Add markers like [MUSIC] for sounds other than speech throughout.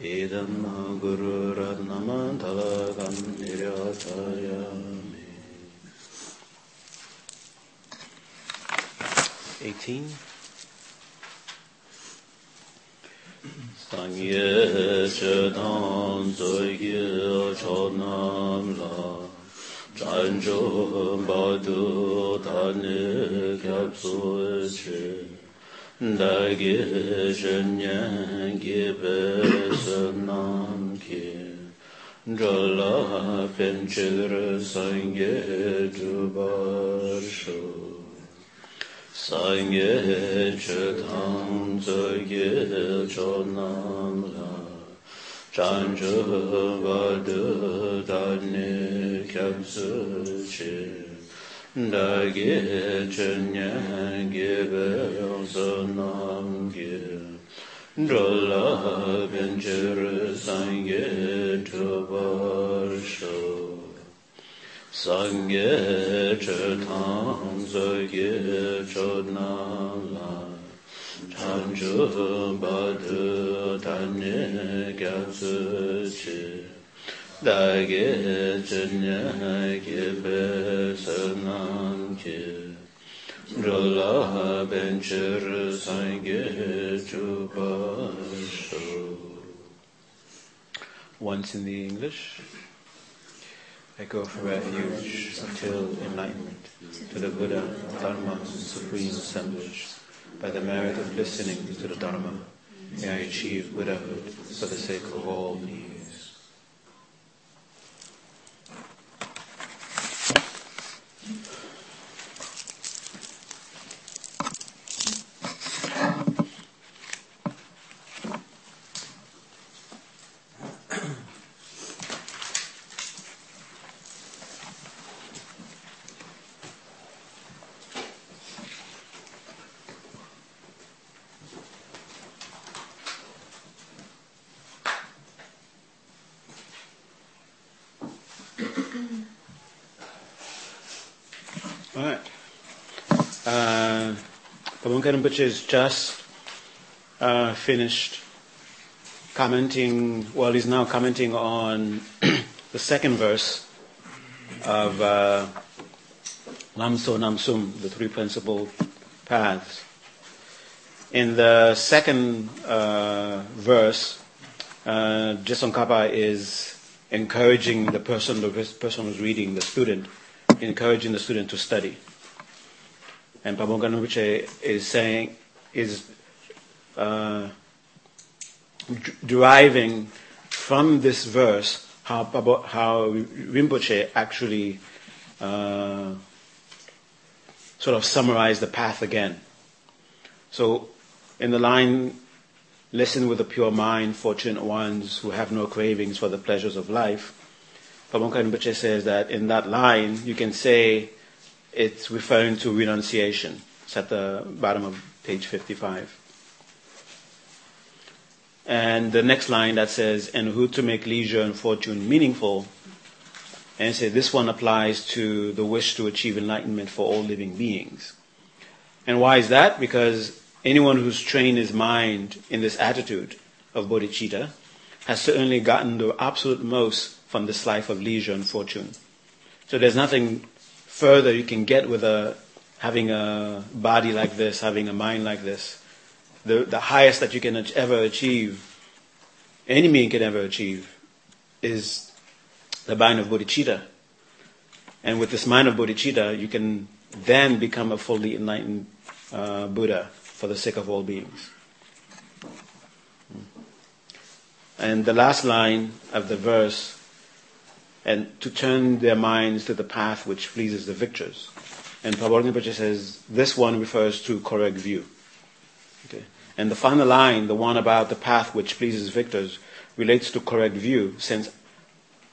idhamma guru ratnama talakam niryasayami. 18. Sangye chedang zoygye chonam la zanzhong badu tani kyabsu che dāgī shūnyān gībē sūnāṁ kī dālā pēnchīr sāngē dhūbār shū sāngē chūtāṁ dzogī chōnāṁ lā chāñchū vādū dāni kyab sū chī dāgī chūnyā gīvē yōngsō nām gī dōlā bēnchūrū sāngī chūpār shō sāngī chūtāṁ sōgī chūtnā lā chāñchū bādhū tāñī gyāsū chī Once in the English, I go for refuge until enlightenment to the Buddha, Dharma, and Supreme Assemblage. By the merit of listening to the Dharma, may I achieve Buddhahood for the sake of all beings. Rinpoche has just uh, finished commenting, well, he's now commenting on [CLEARS THROAT] the second verse of uh, Lamtso Namsum, the three principal paths. In the second uh, verse, uh, Kappa is encouraging the person, the person who's reading, the student, encouraging the student to study. And Pabongka Rinpoche is saying, is uh, deriving from this verse how, how Rinpoche actually uh, sort of summarized the path again. So in the line, listen with a pure mind, fortunate ones who have no cravings for the pleasures of life. Pabongka Rinpoche says that in that line, you can say, it's referring to renunciation. It's at the bottom of page 55. And the next line that says, and who to make leisure and fortune meaningful. And say this one applies to the wish to achieve enlightenment for all living beings. And why is that? Because anyone who's trained his mind in this attitude of bodhicitta has certainly gotten the absolute most from this life of leisure and fortune. So there's nothing further you can get with a, having a body like this, having a mind like this. The, the highest that you can ever achieve, any being can ever achieve, is the mind of bodhicitta. And with this mind of bodhicitta, you can then become a fully enlightened uh, Buddha for the sake of all beings. And the last line of the verse and to turn their minds to the path which pleases the victors. And Prabhupada says this one refers to correct view. Okay. And the final line, the one about the path which pleases victors, relates to correct view, since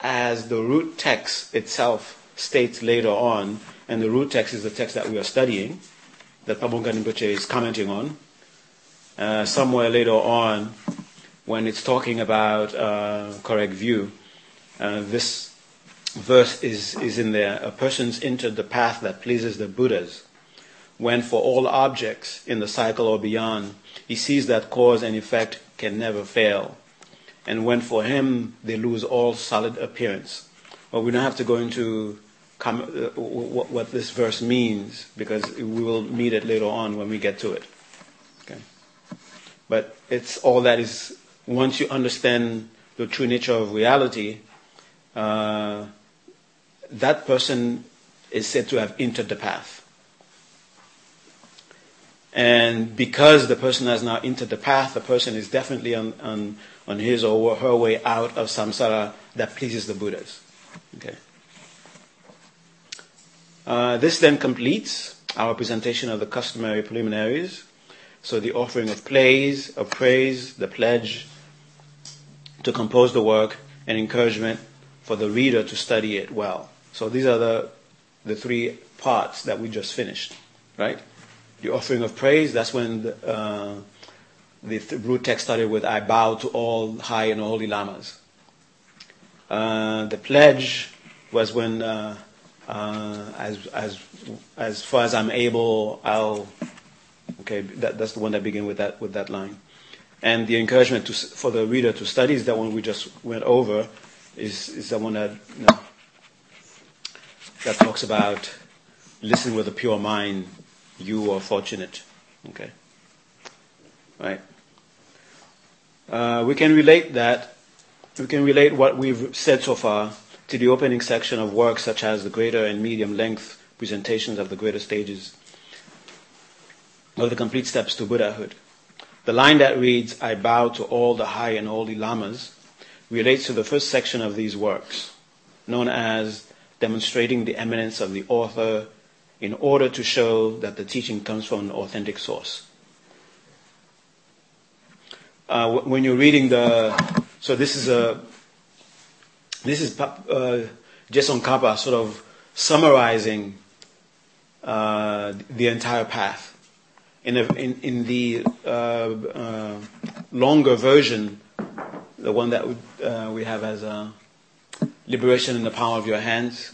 as the root text itself states later on, and the root text is the text that we are studying, that Pabongka Rinpoche is commenting on, uh, somewhere later on, when it's talking about uh, correct view, uh, this verse is, is in there. A person's entered the path that pleases the Buddhas, when for all objects in the cycle or beyond, he sees that cause and effect can never fail. And when for him they lose all solid appearance. Well, we don't have to go into com- uh, what, what this verse means because we will meet it later on when we get to it. Okay. But it's all that is, once you understand the true nature of reality, uh, that person is said to have entered the path. And because the person has now entered the path, the person is definitely on, on, on his or her way out of samsara that pleases the Buddhas. Okay. Uh, this then completes our presentation of the customary preliminaries. So the offering of praise, of praise, the pledge to compose the work, and encouragement for the reader to study it well. So these are the, the three parts that we just finished, right? The offering of praise, that's when the, uh, the root text started with, I bow to all high and holy lamas. Uh, the pledge was when, uh, uh, as, as, as far as I'm able, I'll, okay, that, that's the one that begins with that, with that line. And the encouragement to, for the reader to study is that one we just went over, is, is the one that, you know, that talks about listen with a pure mind, you are fortunate. Okay? Right? Uh, we can relate that, we can relate what we've said so far to the opening section of works such as the greater and medium length presentations of the greater stages of the complete steps to Buddhahood. The line that reads, I bow to all the high and holy lamas, relates to the first section of these works, known as demonstrating the eminence of the author in order to show that the teaching comes from an authentic source. Uh, when you're reading the, so this is a, this is uh, Tsongkhapa sort of summarizing uh, the entire path. In, a, in, in the uh, uh, longer version, the one that uh, we have as a liberation in the power of your hands.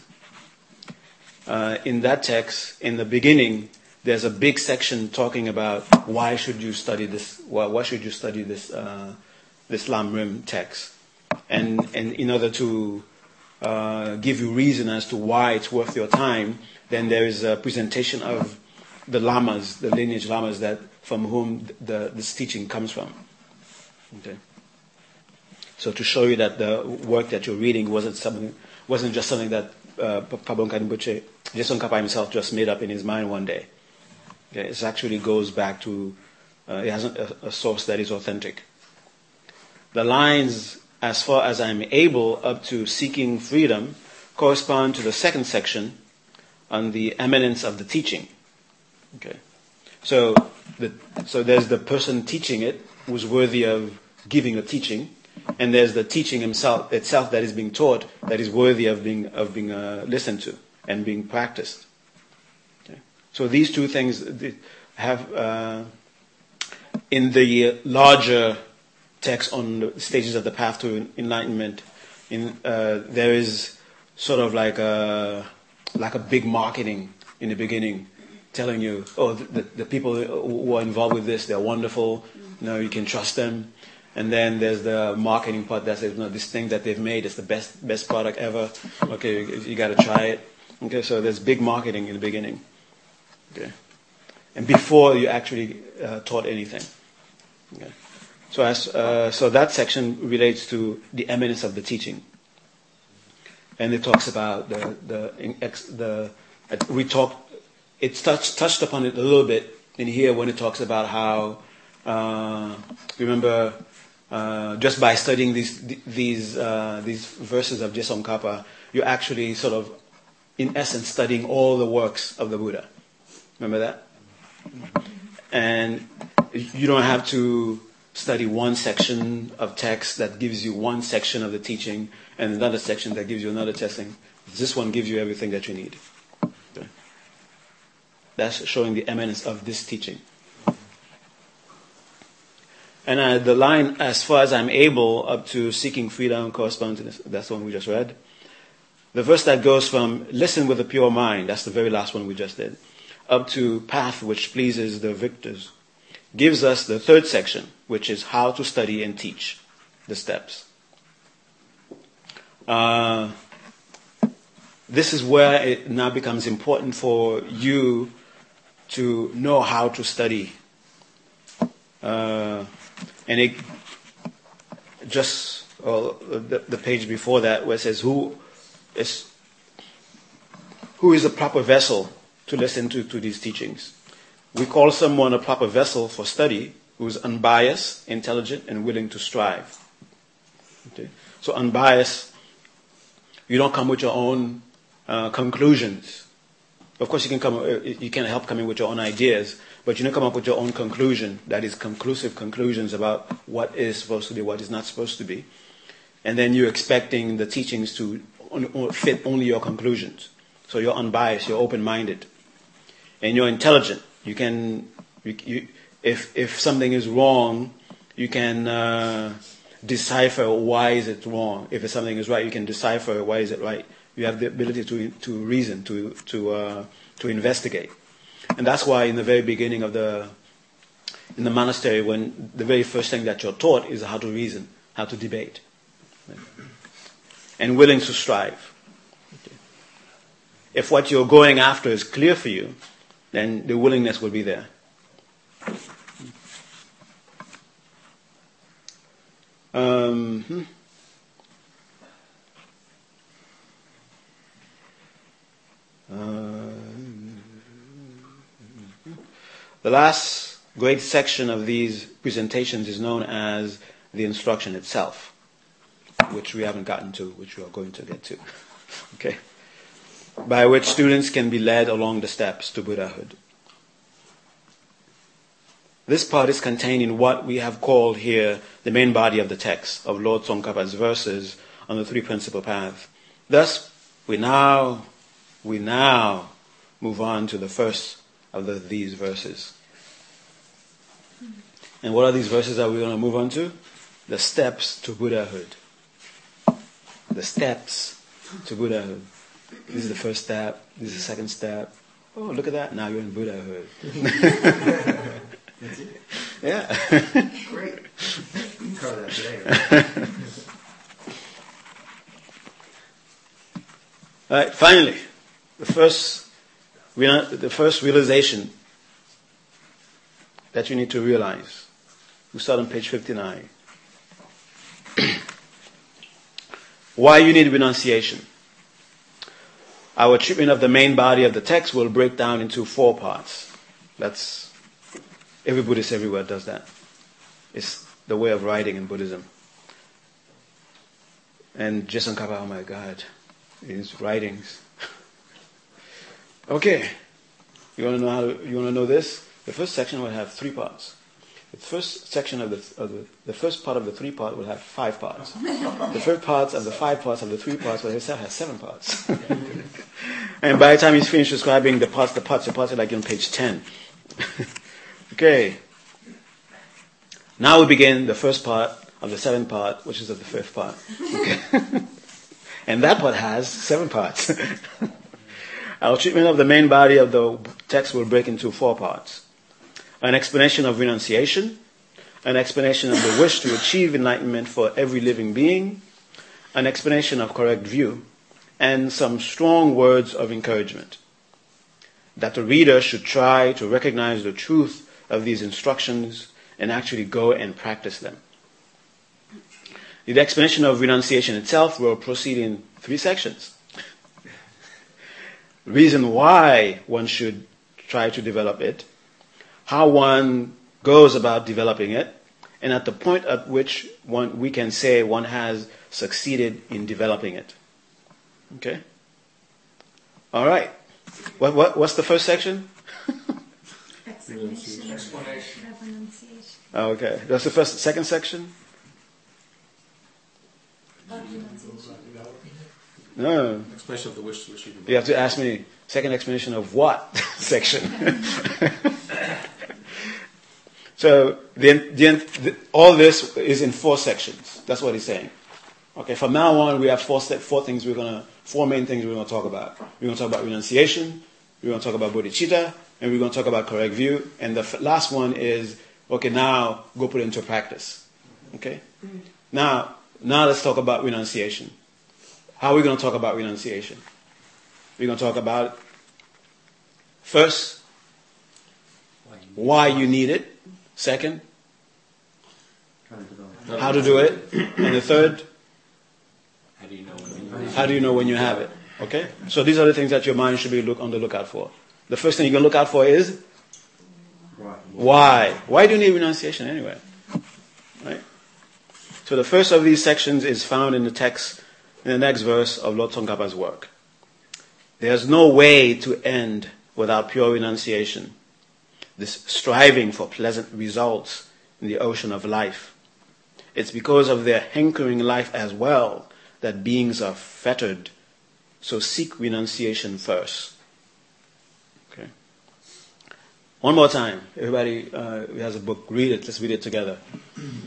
Uh, in that text, in the beginning, there's a big section talking about why should you study this? Why, why should you study this uh, this Lam Rim text? And and in order to uh, give you reason as to why it's worth your time, then there is a presentation of the lamas, the lineage lamas that from whom the, this teaching comes from. Okay. So to show you that the work that you're reading wasn't something, wasn't just something that uh, Pabongka Rinpoche, Tsongkhapa himself just made up in his mind one day. Okay, it actually goes back to, uh, it has a, a source that is authentic. The lines, as far as I'm able, up to seeking freedom, correspond to the second section on the eminence of the teaching. Okay, so the, so there's the person teaching it who's worthy of giving a teaching, and there's the teaching himself, itself that is being taught that is worthy of being, of being uh, listened to and being practiced. Okay. So these two things have, uh, in the larger text on the stages of the path to enlightenment, in, uh, there is sort of like a, like a big marketing in the beginning telling you, oh, the, the people who are involved with this, they're wonderful, you know, you can trust them. And then there's the marketing part that says, this thing that they've made is the best best product ever. Okay, you, got to try it. Okay, so there's big marketing in the beginning. Okay, and before you actually uh, taught anything. Okay, so as uh, so that section relates to the eminence of the teaching, and it talks about the the the we talked. It's touched touched upon it a little bit in here when it talks about how. Uh, remember uh, just by studying these these uh, these verses of Tsongkhapa, you're actually sort of, in essence, studying all the works of the Buddha. Remember that? And you don't have to study one section of text that gives you one section of the teaching and another section that gives you another testing. This one gives you everything that you need. Okay. That's showing the eminence of this teaching. And uh, the line, as far as I'm able, up to seeking freedom corresponds to this. That's the one we just read. The verse that goes from listen with a pure mind, that's the very last one we just did, up to path which pleases the victors, gives us the third section, which is how to study and teach the steps. Uh, this is where it now becomes important for you to know how to study. Uh, and it just uh, the, the page before that where it says who is who is a proper vessel to listen to, to these teachings. We call someone a proper vessel for study who is unbiased, intelligent, and willing to strive. Okay? So unbiased, you don't come with your own uh, conclusions. Of course, you can come. Uh, you can help coming with your own ideas, but you don't come up with your own conclusion. That is conclusive conclusions about what is supposed to be, what is not supposed to be, and then you're expecting the teachings to fit only your conclusions. So you're unbiased, you're open-minded, and you're intelligent. You can, you, you, if if something is wrong, you can uh, decipher why is it wrong. If something is right, you can decipher why is it right you have the ability to, to reason, to, to, uh, to investigate. And that's why in the very beginning of the, in the monastery, when the very first thing that you're taught is how to reason, how to debate, and willing to strive. If what you're going after is clear for you, then the willingness will be there. Um, hmm. Uh, the last great section of these presentations is known as the instruction itself, which we haven't gotten to, which we are going to get to. [LAUGHS] okay? By which students can be led along the steps to Buddhahood. This part is contained in what we have called here the main body of the text of Lord Tsongkhapa's verses on the three principal paths. Thus, we now we now move on to the first of the, these verses. And what are these verses that we're going to move on to? The steps to Buddhahood. The steps to Buddhahood. This is the first step. This is the second step. Oh, look at that. Now you're in Buddhahood. [LAUGHS] That's it? yeah. Great. You cover that today. Right? [LAUGHS] All right, finally the first, the first realization that you need to realize. We start on page 59. [CLEARS THROAT] Why you need renunciation. Our treatment of the main body of the text will break down into four parts. That's, every Buddhist everywhere does that. It's the way of writing in Buddhism. And Je Tsongkhapa, oh my God, his writings [LAUGHS] Okay. You want to know how you want to know this? The first section will have three parts. The first section of the, of the, the first part of the three part will have five parts. The first parts of the five parts of the three parts will have seven parts. [LAUGHS] and by the time he's finished describing the parts, the parts, the parts are like on page 10. [LAUGHS] okay. Now we begin the first part of the seventh part, which is of the fifth part. Okay. [LAUGHS] and that part has seven parts. Our treatment of the main body of the text will break into four parts. An explanation of renunciation, an explanation of the wish to achieve enlightenment for every living being, an explanation of correct view, and some strong words of encouragement. That the reader should try to recognize the truth of these instructions and actually go and practice them. The explanation of renunciation itself will proceed in three sections reason why one should try to develop it, how one goes about developing it, and at the point at which one, we can say one has succeeded in developing it. Okay? All right. What, what, what's the first section? Renunciation. Explanation. Renunciation. Oh, Okay, that's the first, second section. No, Explanation of the wish to achieve. you have to ask me second explanation of what [LAUGHS] section. [LAUGHS] so all this is in four sections. That's what he's saying. Okay, from now on we have four step, four things we're gonna four main things we're gonna talk about. We're gonna talk about renunciation. We're gonna talk about bodhicitta, and we're gonna talk about correct view. And the f- last one is okay. Now go put it into practice. Okay. Now, now let's talk about renunciation. How are we going to talk about renunciation? We're going to talk about first why you need it. Second, How to develop. how to do it, and the third, How do you know when you how do you know when you have it? Okay. So these are the things that your mind should be look on the lookout for. The first thing you can look out for is Why? Why do you need renunciation anyway? Right? So the first of these sections is found in the text, in the next verse of Lord Tsongkhapa's work. There's no way to end without pure renunciation. This striving for pleasant results in the ocean of life. It's because of their hankering life as well that beings are fettered. So seek renunciation first. Okay. One more time. Everybody uh, who has a book, read it. Let's read it together.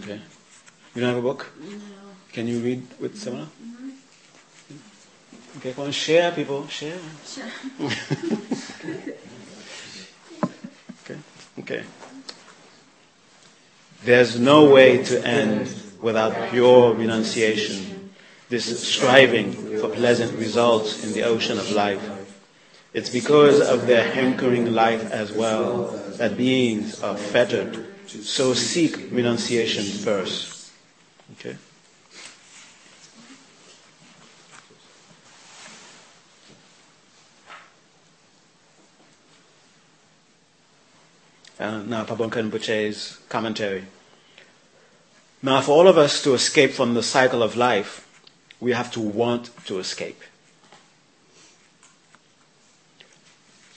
Okay. You don't have a book? No. Can you read with someone? Okay, come on, share, people. Share. Sure. [LAUGHS] [LAUGHS] Okay. There's no way to end without pure renunciation. This striving for pleasant results in the ocean of life. It's because of their hankering life as well that beings are fettered. So seek renunciation first. Okay. Uh, now, Pabongka Rinpoche's commentary. Now, for all of us to escape from the cycle of life, we have to want to escape.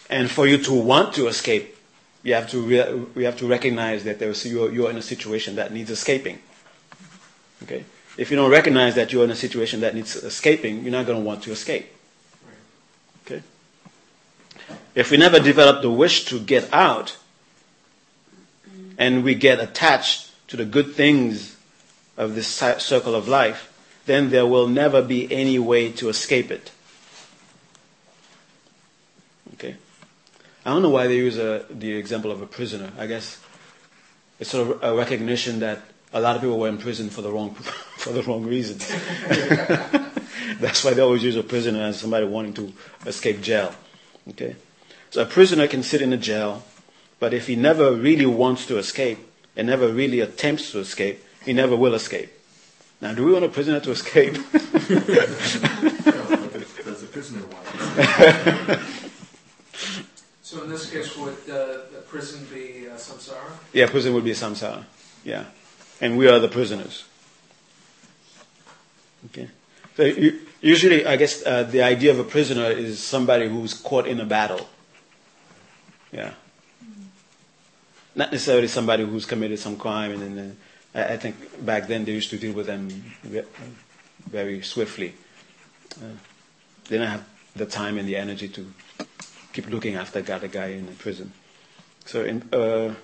And for you to want to escape, you have to, re- we have to recognize that there's, you're, you're in a situation that needs escaping. Okay? If you don't recognize that you're in a situation that needs escaping, you're not going to want to escape. Okay? If we never develop the wish to get out, and we get attached to the good things of this circle of life, then there will never be any way to escape it. Okay? I don't know why they use a, the example of a prisoner. I guess it's sort of a recognition that a lot of people were in prison for the wrong [LAUGHS] for the wrong reasons. [LAUGHS] That's why they always use a prisoner as somebody wanting to escape jail. Okay? So a prisoner can sit in a jail, but if he never really wants to escape and never really attempts to escape, he never will escape. Now, do we want a prisoner to escape? [LAUGHS] Does the prisoner want? [LAUGHS] So in this case, would uh, the prison be uh, samsara? yeah, prison would be samsara. Yeah. And we are the prisoners. Okay. So u- usually, I guess uh, the idea of a prisoner is somebody who's caught in a battle. Yeah. Not necessarily somebody who's committed some crime, and uh, I, I think back then they used to deal with them very swiftly. Uh, they didn't have the time and the energy to keep looking after a guy in the prison. So, in, uh,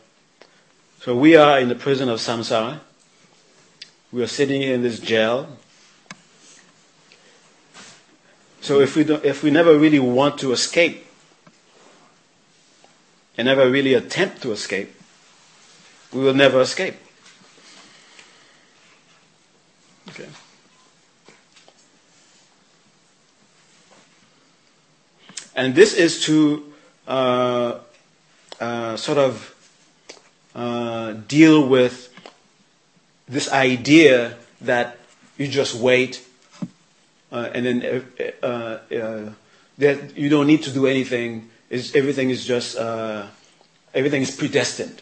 so we are in the prison of samsara. We are sitting in this jail. So if we don't, if we never really want to escape, and never really attempt to escape, we will never escape. Okay. And this is to uh, uh, sort of uh, deal with this idea that you just wait uh, and then uh, uh, that you don't need to do anything. Is everything is just uh, everything is predestined.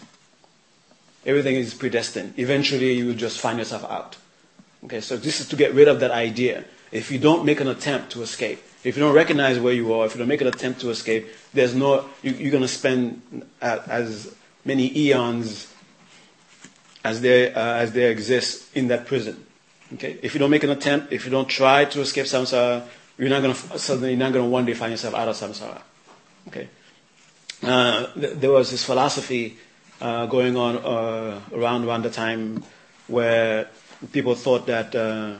Everything is predestined. Eventually, you will just find yourself out. Okay, so this is to get rid of that idea. If you don't make an attempt to escape, if you don't recognize where you are, if you don't make an attempt to escape, there's no you, you're going to spend uh, as many eons as they, uh, as they exist in that prison. Okay? If you don't make an attempt, if you don't try to escape samsara, you're not going to suddenly you're not going to one day find yourself out of samsara. Okay? Uh, th- there was this philosophy uh, going on uh, around around the time where people thought that uh,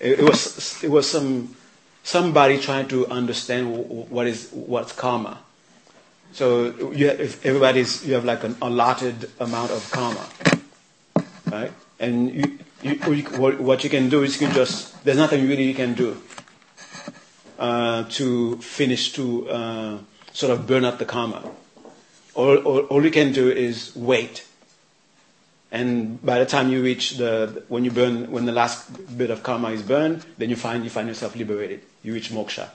it, it was it was some somebody trying to understand what is what's karma. So you have, if everybody's you have like an allotted amount of karma, right? And you, you, what you can do is you can just there's nothing really you can do uh, to finish to uh, sort of burn up the karma. All, all, all you can do is wait. And by the time you reach the when you burn when the last bit of karma is burned, then you find you find yourself liberated. You reach moksha.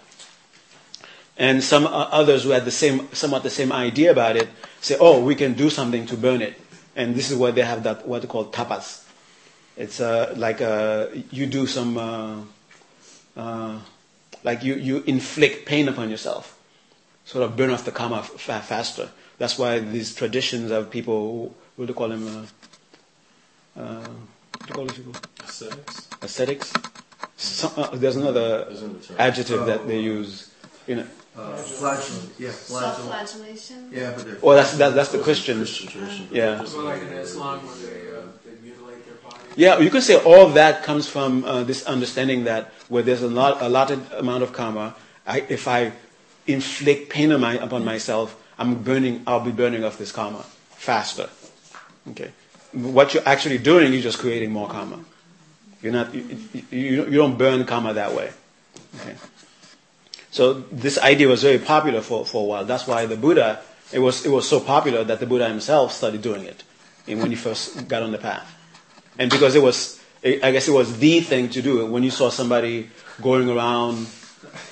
And some others who had the same, somewhat the same idea about it, say, "Oh, we can do something to burn it." And this is why they have that what they call tapas. It's uh, like uh, you do some, uh, uh, like you, you inflict pain upon yourself, sort of burn off the karma f- faster. That's why these traditions of people, what do they call them? Uh, uh, what do you call these people? Aesthetics? Ascetics. Some, uh, there's another There's another term. adjective that they use. You know, Uh, flagellum, yeah. Self-flagellation. Yeah, but they're. well, that's that, that's the Christian. Christian tradition. Yeah. So like in Islam, when they, uh, they mutilate their body. Yeah, you could say all that comes from uh, this understanding that where there's a lot, allotted amount of karma, I, if I inflict pain on my, upon myself, I'm burning. I'll be burning off this karma faster. Okay. What you're actually doing is just creating more karma. You're not. You, you, you don't burn karma that way. Okay. So this idea was very popular for, for a while. That's why the Buddha. It was it was so popular that the Buddha himself started doing it when he first got on the path and because it was I guess it was the thing to do when you saw somebody going around.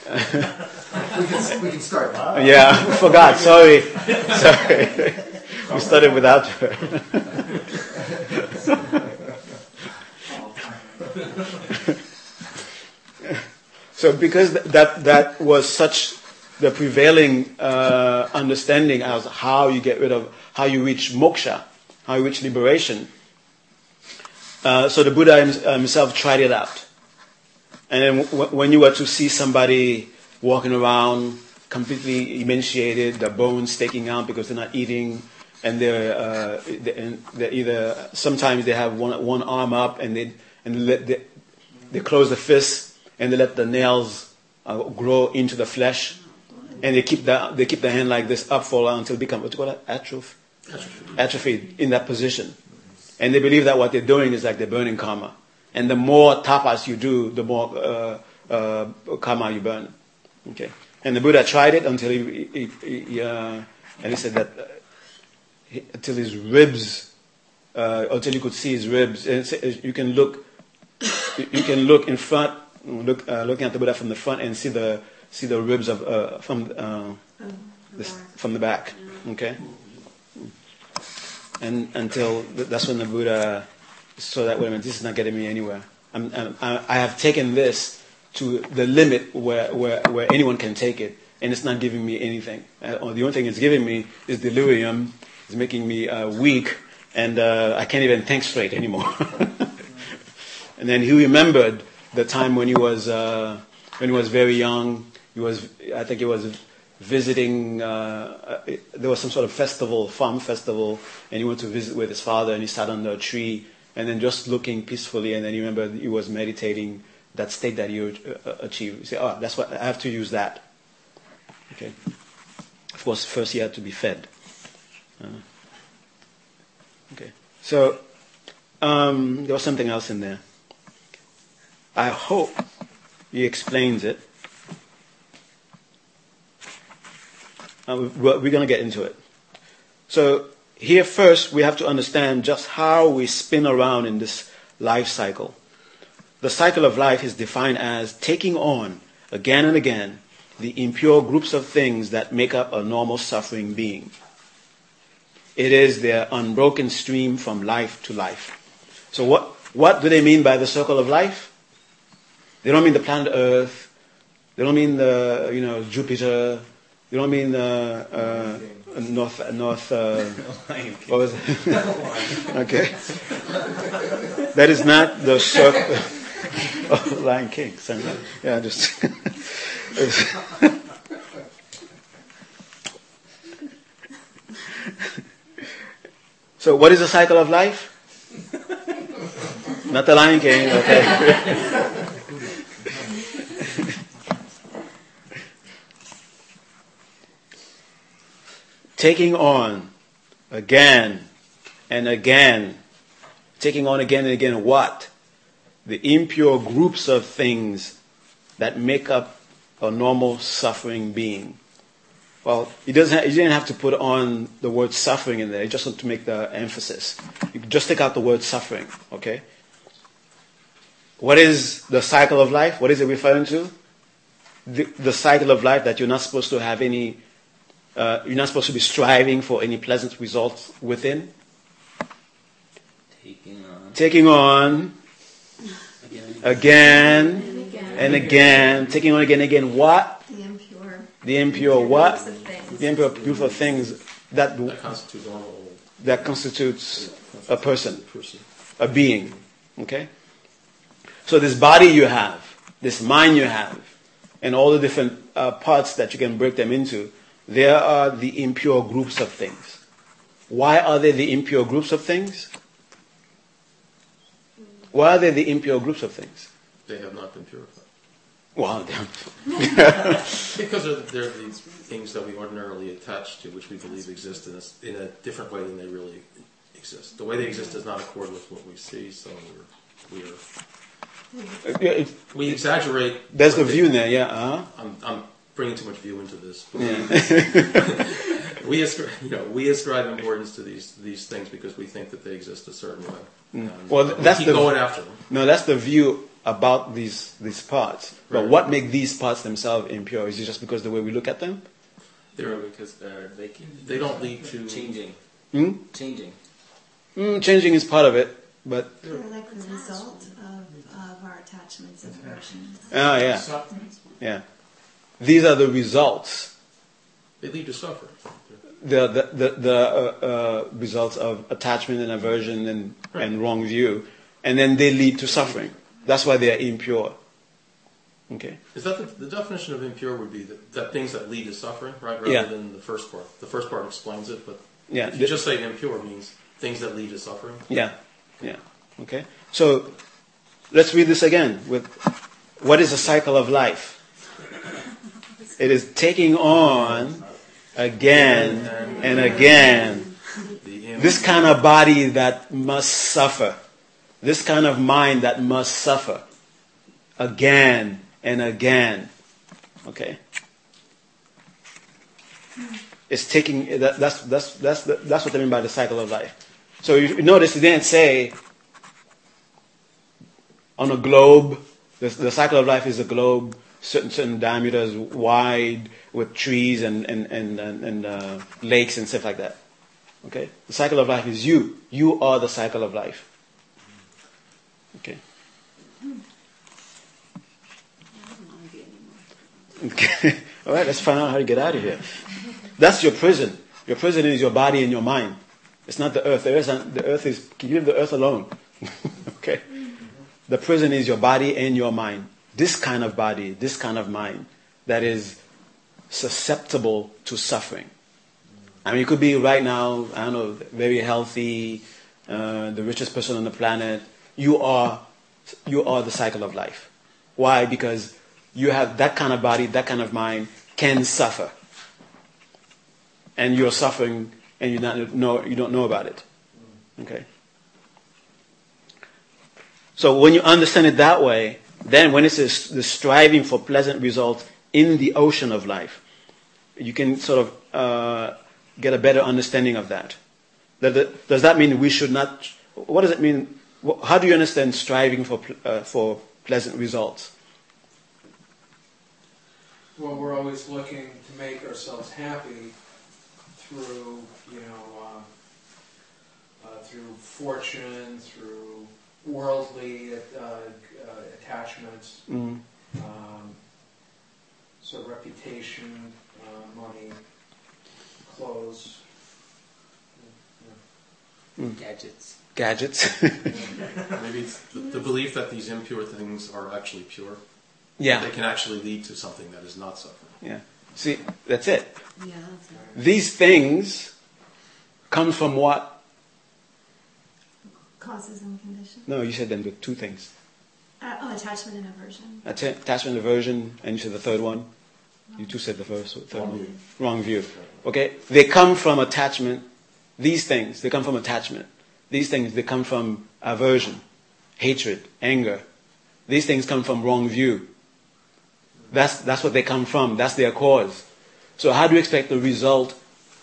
We can, we can start. [LAUGHS] Yeah, [LAUGHS] forgot. Sorry, sorry. [LAUGHS] We started without her. so because th- that that was such the prevailing uh, understanding as how you get rid of how you reach moksha, how you reach liberation. Uh, so the Buddha himself tried it out. And then w- when you were to see somebody walking around completely emaciated, the bones sticking out because they're not eating, and they're, uh, they're either sometimes they have one, one arm up and they and let they, they close the fist and they let the nails uh, grow into the flesh, and they keep the they keep the hand like this up for a while until it become what do you call it atrophy atrophied in that position. And they believe that what they're doing is like they're burning karma. And the more tapas you do, the more uh, uh, karma you burn. Okay. And the Buddha tried it until he, he, he, uh, and he said that uh, he, until his ribs, uh, until you could see his ribs. And you can look, you can look in front, look uh, looking at the Buddha from the front and see the see the ribs of uh, from uh, this, from the back. Okay and until that's when the Buddha saw that wait a minute, this is not getting me anywhere. I'm, I'm, I I have taken this to the limit where, where, where anyone can take it, and it's not giving me anything. Uh, or the only thing it's giving me is delirium. It's making me uh, weak, and uh, I can't even think straight anymore. [LAUGHS] and then he remembered the time when he was uh, when he was very young. He was, I think, he was visiting. Uh, uh, there was some sort of festival, farm festival, and he went to visit with his father, and he sat under a tree, and then just looking peacefully, and then you remember he was meditating. That state that he uh, achieved. He said, "Oh, that's what I have to use that." Okay. Of course, first he had to be fed. Uh, okay. So um, there was something else in there. I hope he explains it. Uh, we're we're going to get into it. So here first we have to understand just how we spin around in this life cycle. The cycle of life is defined as taking on again and again the impure groups of things that make up a normal suffering being. It is their unbroken stream from life to life. So what, what do they mean by the circle of life? They don't mean the planet Earth. They don't mean the, you know, Jupiter. They don't mean the, uh, North, North, uh, Lion [LAUGHS] what was it? [LAUGHS] okay. That is not the circle. [LAUGHS] oh, Lion King. sorry. Yeah, just. so, what is the cycle of life? Not the Lion King, okay. Taking on again and again, taking on again and again what? The impure groups of things that make up a normal suffering being. Well, he doesn't. He didn't have to put on the word suffering in there. He just wanted to make the emphasis. You just take out the word suffering. Okay. What is the cycle of life? What is it referring to? The, the cycle of life that you're not supposed to have any uh, you're not supposed to be striving for any pleasant results within. Taking on. Taking on Again. again And again, and again, taking on again and again what? the impure. The impure impure what? groups of things. The impure group of things that That constitutes normal. that constitutes a person, Person. a being. Okay? So this body you have, this mind you have, and all the different uh, parts that you can break them into, there are the impure groups of things. Why are they the impure groups of things? Why are they the impure groups of things? They have not been purified. Well, [LAUGHS] Because they're, they're these things that we ordinarily attach to, which we believe exist in a, in a different way than they really exist. The way they exist does not accord with what we see, so we're, we're we exaggerate. there's the they- view there, yeah. Uh-huh. I'm, I'm bringing too much view into this. Yeah. [LAUGHS] we ascribe, you know, we ascribe importance to these these things because we think that they exist a certain way. Mm. Well, uh, we that's keep the- going after them. No, that's the view about these these parts. But what make these parts themselves impure? Is it just because the way we look at them? They're, because they're they can, they don't lead to changing, Hmm? changing. Mm, changing is part of it, but They're like the result of, of our attachments and aversions. oh yeah, yeah. These are the results. they lead to suffering. The the the, the uh, uh, results of attachment and aversion and and wrong view, and then they lead to suffering. That's why they are impure. Okay. Is that the, the definition of impure would be that, that things that lead to suffering, right? Rather Yeah. than the first part. The first part explains it, but Yeah. if you just say impure means things that lead to suffering. Yeah, yeah. Okay. So let's read this again with what is the cycle of life? It is taking on again and again this kind of body that must suffer, this kind of mind that must suffer again and again. Okay. It's taking that, that's that's that's that's what I mean by the cycle of life. So you, notice it didn't say on a globe. The, the cycle of life is a globe, certain certain diameters wide, with trees and and and and, and uh, lakes and stuff like that. Okay, the cycle of life is you. You are the cycle of life. Okay. Okay. [LAUGHS] All right. Let's find out how to get out of here. That's your prison. Your prison is your body and your mind. It's not the earth. The earth, the earth is. Can you leave the earth alone? [LAUGHS] okay. The prison is your body and your mind. This kind of body, this kind of mind, that is susceptible to suffering. I mean, it could be right now. I don't know, very healthy, uh, the richest person on the planet. You are, you are the cycle of life. Why? Because you have that kind of body, that kind of mind can suffer, and you're suffering, and you don't know you don't know about it. Okay. So when you understand it that way, then when it says the striving for pleasant results in the ocean of life, you can sort of uh, get a better understanding of that. Does that mean we should not? What does it mean? How do you understand striving for uh, for pleasant results? Well, we're always looking to make ourselves happy through, you know, uh, uh, through fortune, through worldly uh, uh, attachments. Mm. Um, so reputation, uh, money, clothes. Gadgets. Gadgets. [LAUGHS] Maybe it's the, the belief that these impure things are actually pure. yeah. They can actually lead to something that is not suffering. Yeah. See, that's it. Yeah, that's it. These things come from what? Causes and conditions. No, you said them the two things. Uh, oh, attachment and aversion. That's it. Attachment, aversion, and you said the third one. You two said the first, third Wrong one. view. Wrong view. Okay, they come from attachment. These things, they come from attachment. These things, they come from aversion, hatred, anger. These things come from wrong view. That's, that's what they come from. That's their cause. So how do you expect the result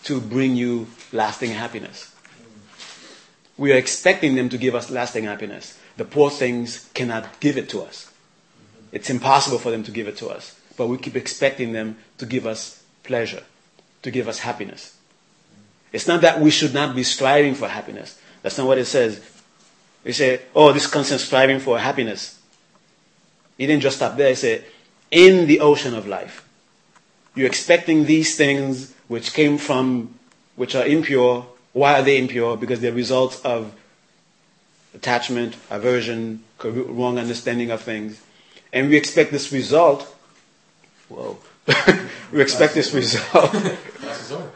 to bring you lasting happiness? We are expecting them to give us lasting happiness. The poor things cannot give it to us. It's impossible for them to give it to us. But we keep expecting them to give us pleasure, to give us happiness. It's not that we should not be striving for happiness. That's not what it says. We say, oh, this constant striving for happiness. He didn't just stop there. He said, in the ocean of life, you're expecting these things which came from, which are impure. Why are they impure? Because they're results of attachment, aversion, wrong understanding of things. And we expect this result. Whoa. [LAUGHS] we expect this result. Class [LAUGHS] is over.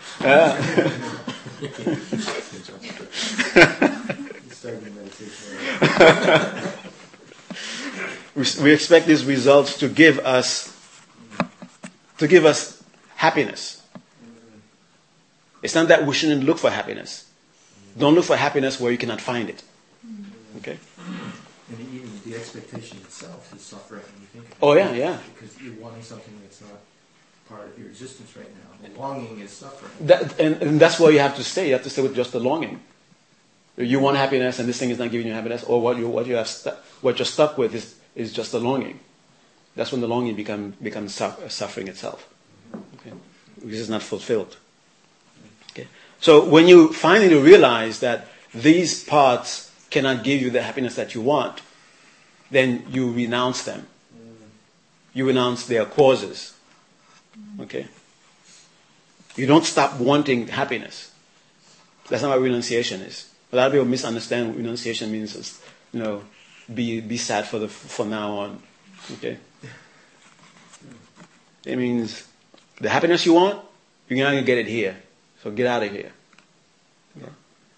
Starting we, we expect these results to give us to give us happiness. It's not that we shouldn't look for happiness. Don't look for happiness where you cannot find it. Okay? And even the expectation itself is suffering you think Oh yeah, yeah. Because you're wanting something that's not part of your existence right now. The longing is suffering. That, and, and that's where you have to stay. You have to stay with just the longing. You want happiness, and this thing is not giving you happiness, or what you what you have stu- what you're stuck with is, is just the longing. That's when the longing become becomes su- suffering itself. Okay? This is not fulfilled. So when you finally realize that these parts cannot give you the happiness that you want, then you renounce them. You renounce their causes. Okay? You don't stop wanting happiness. That's not what renunciation is. A lot of people misunderstand what renunciation means. Is, you know, be be sad for the for now on. Okay. It means the happiness you want, you're not gonna get it here. So get out of here. Okay?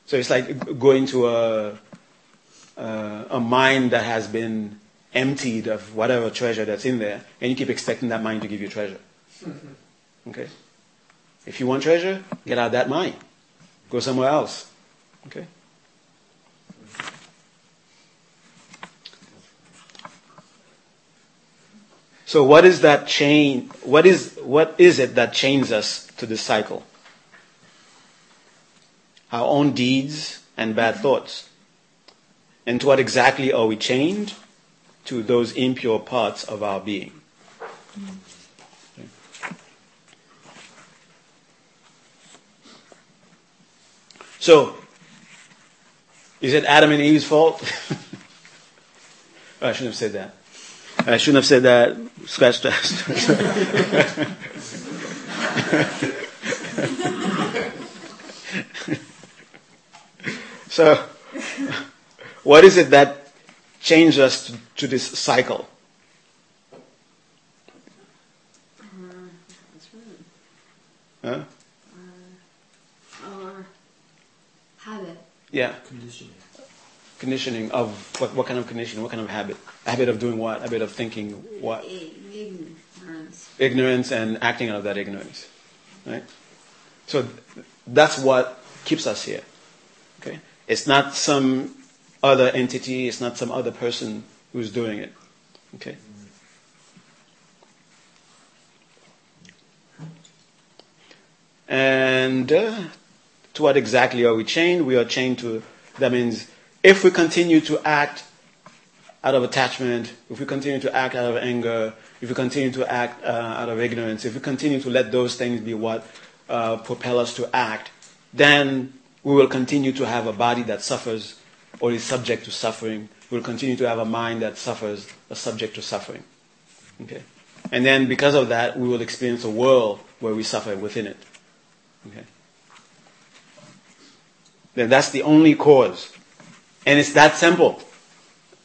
So it's like going to a uh, a mine that has been emptied of whatever treasure that's in there, and you keep expecting that mine to give you treasure. Okay. If you want treasure, get out of that mine. Go somewhere else. Okay? So what is that chain? What is what is it that chains us to this cycle? Our own deeds and bad thoughts. And to what exactly are we chained? To those impure parts of our being. So, is it Adam and Eve's fault? [LAUGHS] Oh, I shouldn't have said that. I shouldn't have said that. Scratch that. [LAUGHS] [LAUGHS] so, [LAUGHS] what is it that changed us to, to this cycle? That's right. Huh? Or habit. Yeah, Conditioning. conditioning of what, what kind of conditioning? What kind of habit? Habit of doing what? Habit of thinking what? Ignorance. ignorance and acting out of that ignorance. Right? So th- that's what keeps us here. Okay? It's not some other entity, it's not some other person who's doing it. Okay? And uh, to what exactly are we chained? We are chained to, that means if we continue to act out of attachment, if we continue to act out of anger, if we continue to act uh, out of ignorance, if we continue to let those things be what uh, propel us to act, then we will continue to have a body that suffers or is subject to suffering. We'll continue to have a mind that suffers, or subject to suffering. Okay? And then because of that, we will experience a world where we suffer within it. Okay? then that's the only cause. And it's that simple.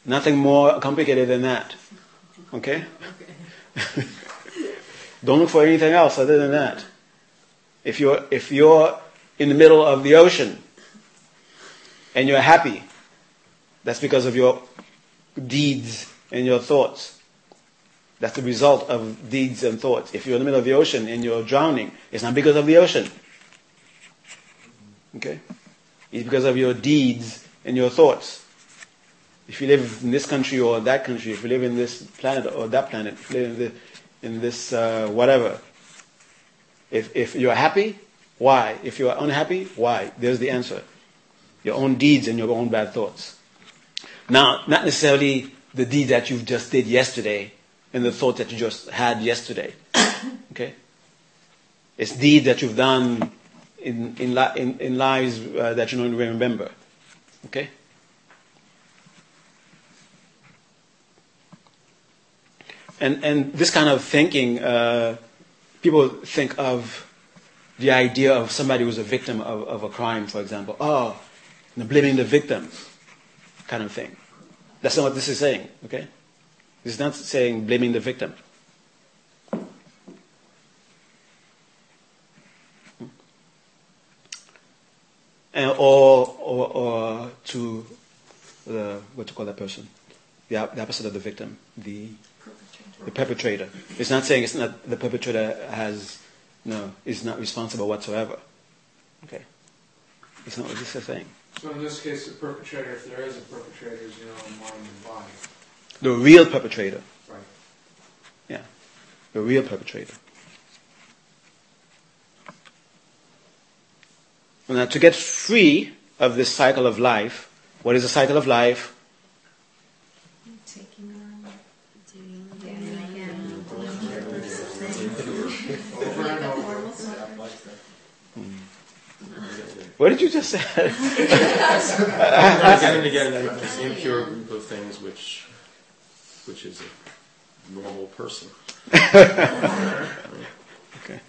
Nothing more complicated than that. Okay? [LAUGHS] Don't look for anything else other than that. If you're, if you're in the middle of the ocean and you're happy, that's because of your deeds and your thoughts. That's the result of deeds and thoughts. If you're in the middle of the ocean and you're drowning, it's not because of the ocean. Okay? It's because of your deeds and your thoughts. If you live in this country or that country, if you live in this planet or that planet, if you live in, the, in this uh, whatever, if, if you're happy, why? If you're unhappy, why? There's the answer. Your own deeds and your own bad thoughts. Now, not necessarily the deed that you've just did yesterday and the thought that you just had yesterday. [COUGHS] Okay? It's deeds that you've done in, in, in, in lives uh, that you don't remember. Okay? And, and this kind of thinking, uh, people think of the idea of somebody who's a victim of, of a crime, for example. Oh, blaming the victim, kind of thing. That's not what this is saying, okay? This is not saying blaming the victim. And, or, or, or to the, what to call that person? The, the opposite of the victim, the, the perpetrator. It's not saying it's not the perpetrator has no is not responsible whatsoever. Okay, it's not what this is saying. So in this case, the perpetrator, if there is a perpetrator, is your own mind and body. The real perpetrator, Right. yeah, the real perpetrator. Now, to get free of this cycle of life, what is a cycle of life? Taking on, doing again, again, doing the same thing. Over and over. Normal cycle. What did you just say? again and again, this impure group of things which, which is a normal person. [LAUGHS] Okay.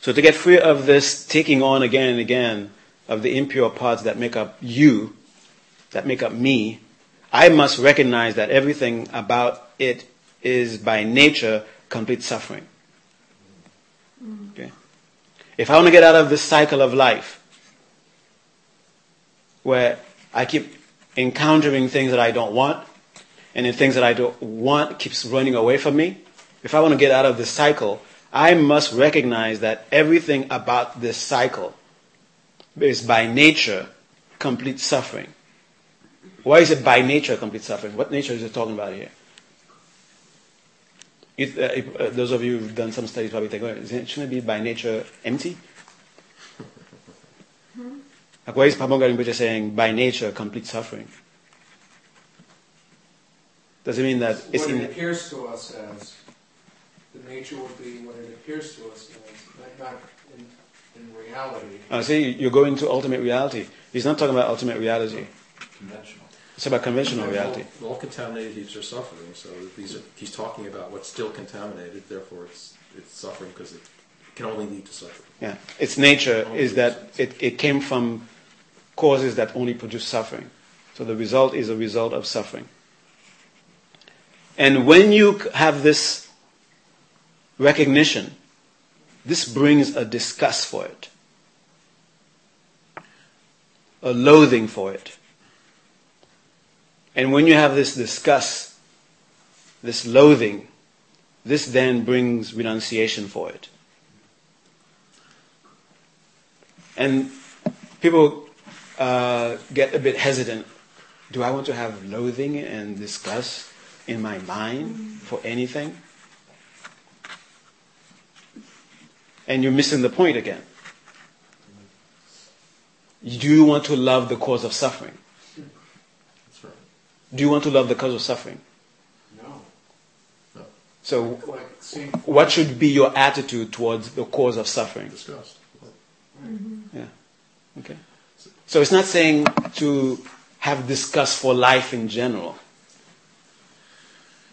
So to get free of this taking on again and again of the impure parts that make up you, that make up me, I must recognize that everything about it is by nature complete suffering. Mm. Okay? If I want to get out of this cycle of life, where I keep encountering things that I don't want, and the things that I don't want keeps running away from me, if I want to get out of this cycle, I must recognize that everything about this cycle is by nature complete suffering. Why is it by nature complete suffering? What nature is it talking about here? It, uh, if, uh, those of you who've done some studies probably think, well, isn't it- shouldn't it be by nature empty? Like, why is Pabongka Rinpoche saying by nature complete suffering? Does it mean that it's What in it appears to us as, the nature would be what it appears to us as, not, not in, in reality. Uh, see, you're going to ultimate reality. He's not talking about ultimate reality. Conventional. It's about conventional All- reality. All, contaminated heaps are suffering, so these are, he's talking about what's still contaminated, therefore it's, it's suffering because it can only lead to suffering. Yeah. Its nature is that it, it came from causes that only produce suffering. So the result is a result of suffering. And when you have this recognition, this brings a disgust for it, a loathing for it. And when you have this disgust, this loathing, this then brings renunciation for it. And people uh, get a bit hesitant. Do I want to have loathing and disgust in my mind for anything? And you're missing the point again. Do you want to love the cause of suffering? That's right. Do you want to love the cause of suffering? No. So, Like, see, what should be your attitude towards the cause of suffering? Disgust. Mm-hmm. Yeah. Okay. So it's not saying to have disgust for life in general,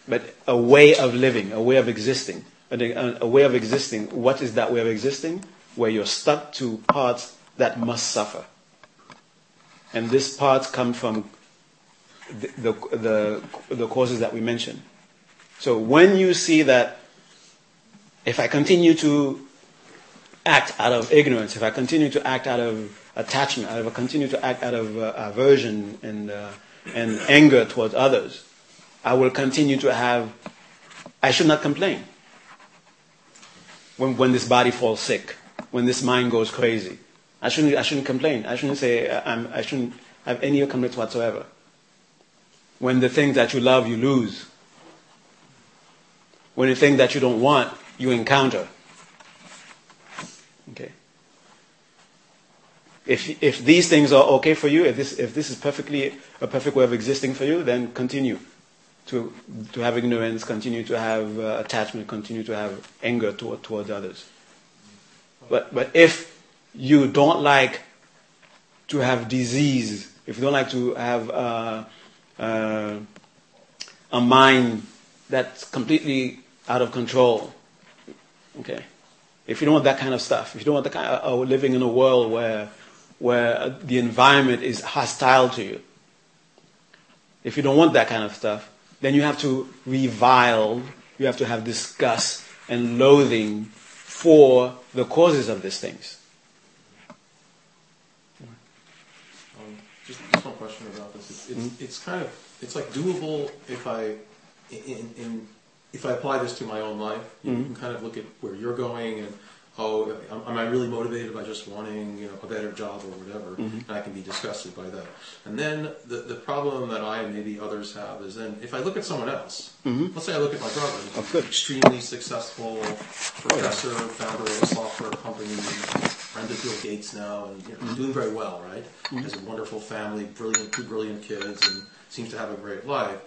but a way of living, a way of existing. A, a way of existing. What is that way of existing? Where you're stuck to parts that must suffer. And this part comes from the, the, the, causes that we mentioned. So when you see that if I continue to act out of ignorance, if I continue to act out of attachment, if I continue to act out of uh, aversion and, uh, and anger towards others, I will continue to have, I should not complain when, when this body falls sick, when this mind goes crazy. I shouldn't, I shouldn't complain. I shouldn't say, I'm, I shouldn't have any complaints whatsoever. When the things that you love, you lose. When the things that you don't want, you encounter. Okay. If, if these things are okay for you, if this, if this is perfectly a perfect way of existing for you, then continue to, to have ignorance, continue to have uh, attachment, continue to have anger toward, towards others. But, but if you don't like to have disease, if you don't like to have uh, uh, a mind that's completely out of control, okay, if you don't want that kind of stuff, if you don't want the kind of uh, living in a world where, where the environment is hostile to you, if you don't want that kind of stuff, then you have to revile, you have to have disgust and loathing for the causes of these things. Um, just question about this. It's, it's, Mm-hmm. it's kind of it's like doable if I in, in if I apply this to my own life. You Mm-hmm. can kind of look at where you're going and oh, am, I really motivated by just wanting you know a better job or whatever? Mm-hmm. And I can be disgusted by that. And then the the problem that I and maybe others have is then if I look at someone else. Mm-hmm. Let's say I look at my brother, Oh, extremely successful oh, professor, founder of a software company, friend of Bill Gates now, and you know, mm-hmm. doing very well, right? Mm-hmm. Has a wonderful family, brilliant, two brilliant kids, and seems to have a great life.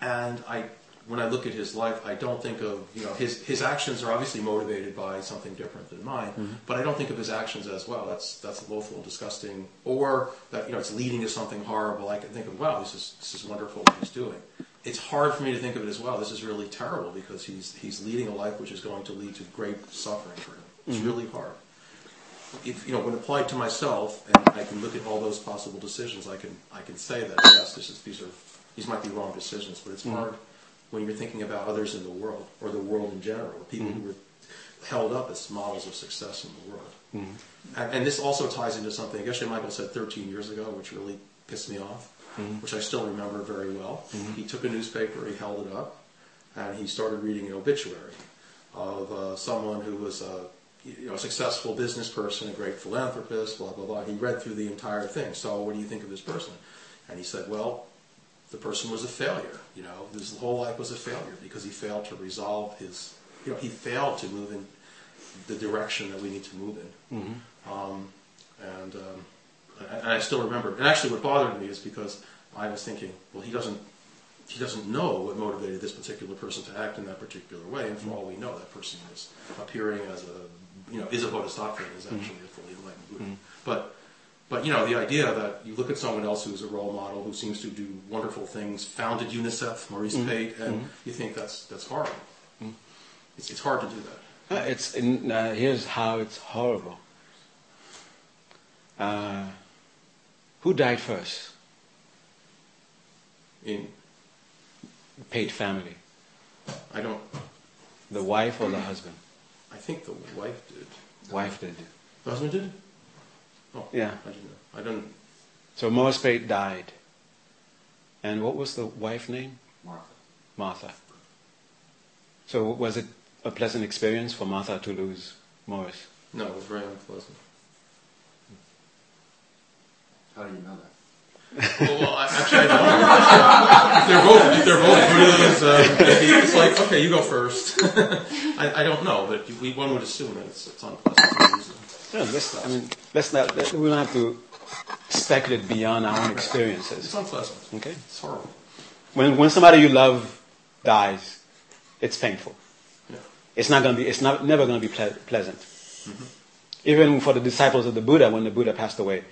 And I, when I look at his life, I don't think of you know his his actions are obviously motivated by something different than mine, mm-hmm. but I don't think of his actions as well. That's that's loathful, disgusting, or that you know it's leading to something horrible. I can think of wow, this is this is wonderful what he's doing. It's hard for me to think of it as well. This is really terrible because he's he's leading a life which is going to lead to great suffering for him. It's mm-hmm. really hard if you know when applied to myself and I can look at all those possible decisions, I can I can say that yes, this is these are these might be wrong decisions, but it's mm-hmm. hard when you're thinking about others in the world or the world in general, people mm-hmm. who were held up as models of success in the world. Mm-hmm. And, and this also ties into something Geshe Michael said 13 years ago, which really pissed me off, mm-hmm. which I still remember very well. He took a newspaper, he held it up, and he started reading an obituary of uh, someone who was a you know, a successful business person, a great philanthropist, blah, blah, blah. He read through the entire thing. So what do you think of this person? And he said, well, the person was a failure. You know, his whole life was a failure because he failed to resolve his, you know, he failed to move in the direction that we need to move in. Um, and, um, and I still remember, and actually what bothered me is because I was thinking, well, he doesn't, he doesn't know what motivated this particular person to act in that particular way, and for all we know, that person is appearing as a, you know, is a bodhisattva and is actually a fully enlightened Buddha. But, but you know, the idea that you look at someone else who's a role model, who seems to do wonderful things, founded UNICEF, Maurice Pate, and you think that's that's horrible. It's, it's hard to do that. Uh, it's in, uh, here's how it's horrible. Uh, who died first? In, Pate family, I don't. the wife or the husband? I think the wife did. Wife did. The husband did. Oh, Yeah. I didn't know. I didn't. So Morris Pate died. And what was the wife name? Martha. Martha. So was it a pleasant experience for Martha to lose Morris? No, it was very unpleasant. How do you know that? well, well, I, actually, I don't. if they're both, they're both Buddhas, uh, it's like, okay, you go first. [LAUGHS] I, I don't know, but we, one would assume that it's, it's unpleasant for a reason. No, let's, I mean, let's not, let- we don't have to speculate beyond our own experiences. It's unpleasant. Okay? It's horrible. When, when somebody you love dies, it's painful. Yeah. It's not going to be, it's not, never going to be ple- pleasant. Even for the disciples of the Buddha, when the Buddha passed away,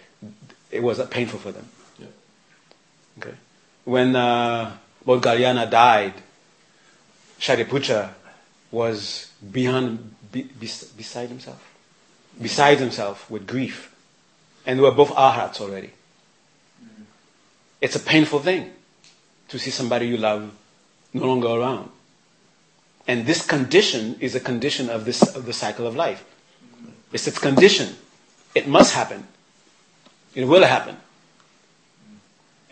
it was painful for them. Yeah. Okay. When uh, died, Shariputra was beyond, be, bes- beside himself, beside himself with grief. and were both arhats already. It's a painful thing to see somebody you love no longer around. And this condition is a condition of this of the cycle of life. It's its condition. It must happen. It will happen.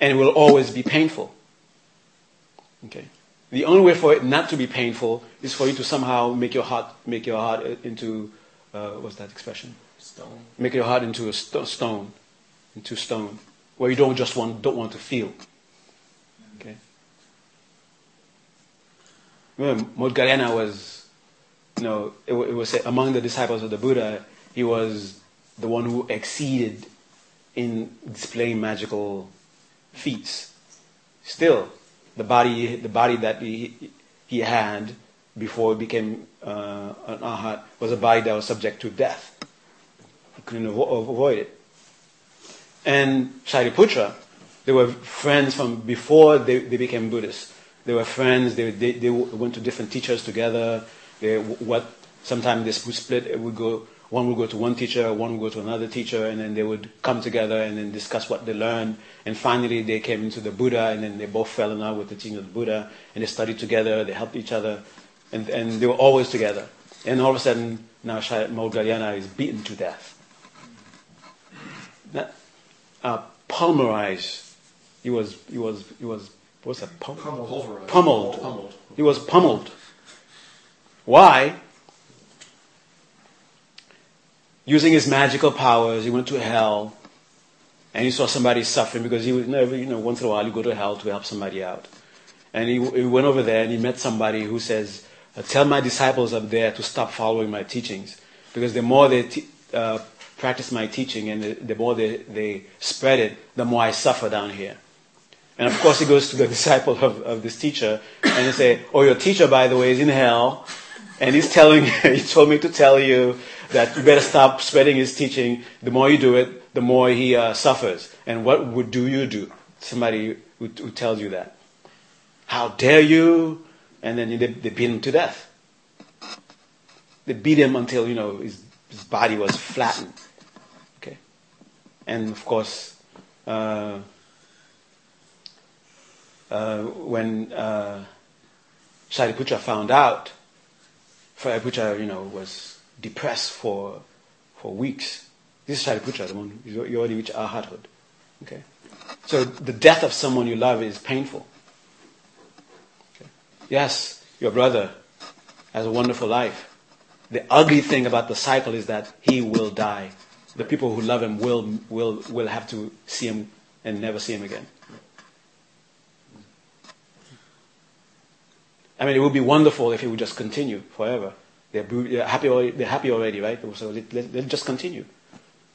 And it will always be painful. Okay. The only way for it not to be painful is for you to somehow make your heart make your heart into uh, what's that expression? Stone. Make your heart into a sto- stone, into stone, where you don't just want don't want to feel. Okay. Remember, Moggallana was, you know, it, it was said among the disciples of the Buddha, he was the one who exceeded in displaying magical feats. Still, the body, the body that he, he had before he became uh, an arhat was a body that was subject to death. He couldn't avo- avoid it. And Shariputra, they were friends from before they, they became Buddhists. They were friends. They, they, they went to different teachers together. They, what sometimes they would split. It would go. One would go to one teacher, one would go to another teacher, and then they would come together and then discuss what they learned. And finally, they came into the Buddha, and then they both fell in love with the teaching of the Buddha, and they studied together. They helped each other, and, and they were always together. And all of a sudden, now Moggallana is beaten to death. Not, uh, pulverized. He was, he was, he was, what's that? Pul- Pummeled. Pummeled. Pummeled. He was pummeled. Why? Using his magical powers, he went to hell, and he saw somebody suffering because he would never, you know, once in a while you go to hell to help somebody out. And he, he went over there and he met somebody who says, "Tell my disciples up there to stop following my teachings, because the more they uh, practice my teaching and the, the more they, they spread it, the more I suffer down here." And of course, he goes to the [LAUGHS] disciple of, of this teacher and he say, "Oh, your teacher, by the way, is in hell, and he's telling [LAUGHS] he told me to tell you that you better stop spreading his teaching. The more you do it, the more he uh, suffers. And what would do you do? Somebody who, who tells you that? How dare you? And then they, they beat him to death. They beat him until you know his, his body was flattened. Okay, and of course. Uh, uh, when uh, Shariputra found out, Shariputra, you know, was depressed for for weeks. This is Shariputra, the one you already reached arhathood. Okay, so the death of someone you love is painful. Yes, your brother has a wonderful life. The ugly thing about the cycle is that he will die. The people who love him will will will have to see him and never see him again. I mean, it would be wonderful if it would just continue forever. They're, they're happy. Already, they're happy already, right? So let, let, let just continue.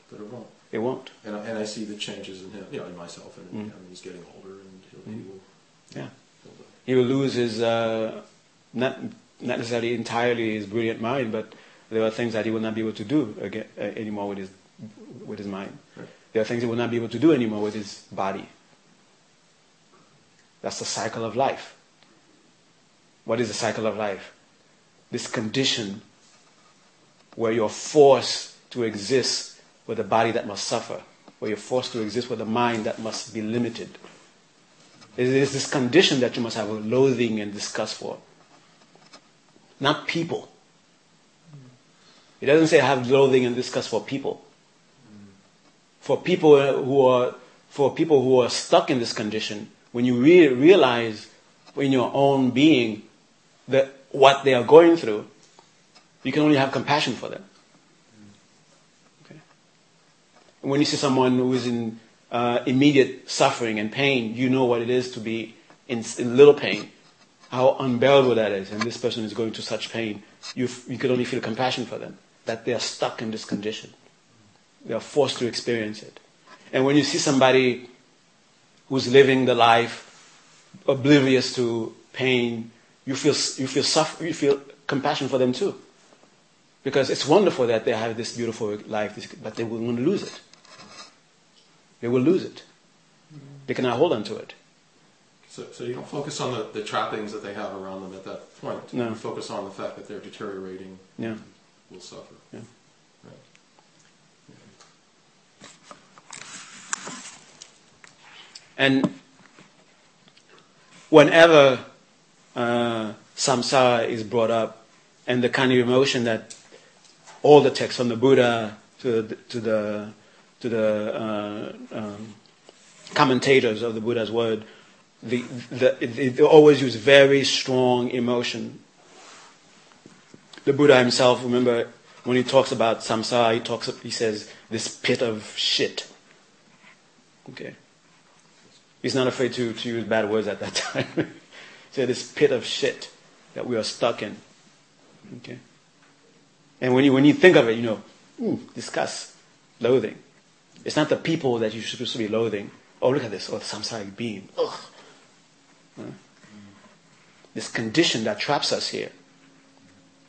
But it won't. It won't. And I, and I see the changes in him, you know, in myself, and Mm. I mean, he's getting older, and he'll, he will. Yeah. He will lose his uh, not not necessarily entirely his brilliant mind, but there are things that he will not be able to do again, uh, anymore with his with his mind. Right. There are things he will not be able to do anymore with his body. That's the cycle of life. What is the cycle of life? This condition where you're forced to exist with a body that must suffer, where you're forced to exist with a mind that must be limited. Is this condition that you must have a loathing and disgust for. Not people. It doesn't say have loathing and disgust for people. For people who are for people who are stuck in this condition, when you re- realize in your own being that what they are going through, you can only have compassion for them. Okay? When you see someone who is in uh, immediate suffering and pain, you know what it is to be in, in little pain, how unbearable that is, and this person is going to such pain. You, f- you can only feel compassion for them, that they are stuck in this condition. They are forced to experience it. And when you see somebody who's living the life oblivious to pain, you feel, you feel, suffer, you feel compassion for them too. Because it's wonderful that they have this beautiful life, but they will want to lose it. They will lose it. They cannot hold on to it. So, so you don't focus on the, the trappings that they have around them at that point. No. You focus on the fact that they're deteriorating, Yeah. will suffer. Yeah. Right. And whenever uh, samsara is brought up, and the kind of emotion that all the texts from the Buddha to the, to the, to the uh, um, commentators of the Buddha's word, the, the, they always use very strong emotion. The Buddha himself, remember, when he talks about samsara, he talks, he says, this pit of shit. Okay. He's not afraid to, to use bad words at that [LAUGHS] time. so this pit of shit that we are stuck in. Okay. And when you, when you think of it, you know, ooh, disgust, loathing. It's not the people that you're supposed to be loathing. Oh, look at this. Oh, the samsaric being. Ugh. This condition that traps us here.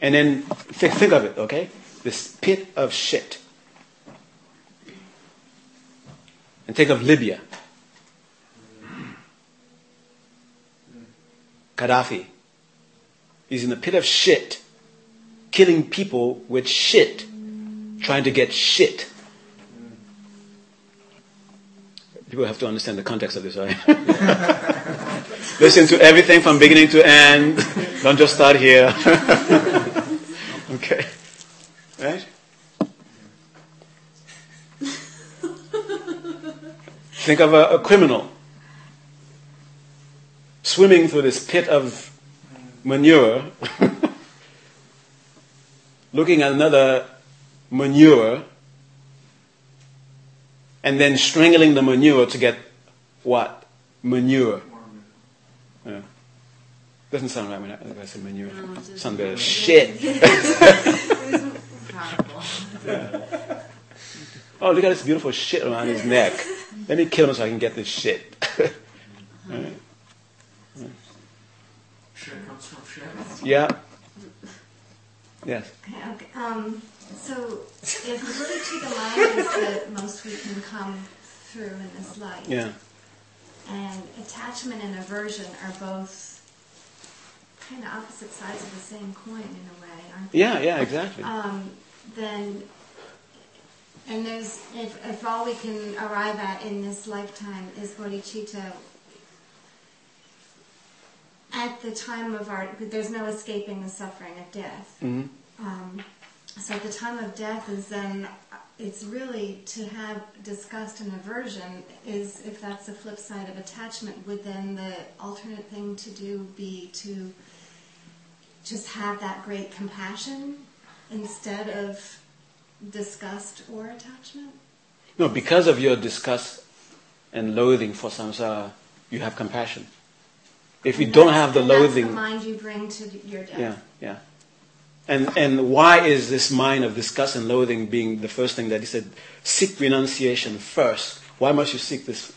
And then think, think of it, okay? This pit of shit. And think of Libya. Gaddafi. He's in the pit of shit, killing people with shit, trying to get shit. People have to understand the context of this, right? [LAUGHS] Listen to everything from beginning to end. Don't just start here. [LAUGHS] okay. Right? Think of a, a criminal swimming through this pit of manure, [LAUGHS] looking at another manure, and then strangling the manure to get what? Manure. Yeah. Doesn't sound right when I, when I say manure. No, Sound better. Shit. [LAUGHS] Powerful. Oh, look at this beautiful shit around his neck. Let me kill him so I can get this shit. Right. [LAUGHS] Shit comes from shit. Yeah. Yes. Okay, okay. Um, so if the bodhicitta mind is the most we can come through in this life, Yeah. and attachment and aversion are both kind of opposite sides of the same coin in a way, aren't they? Yeah, yeah, exactly. um, then, and there's, if, if all we can arrive at in this lifetime is bodhicitta, at the time of our, there's no escaping the suffering of death. hmm Um, so at the time of death is then, it's really to have disgust and aversion is, if that's the flip side of attachment, would then the alternate thing to do be to just have that great compassion instead of disgust or attachment? No, because of your disgust and loathing for samsara, you have compassion. If you don't have the loathing, the mind you bring to your death. yeah, yeah. And and why is this mind of disgust and loathing being the first thing that he said? Seek renunciation first. Why must you seek this?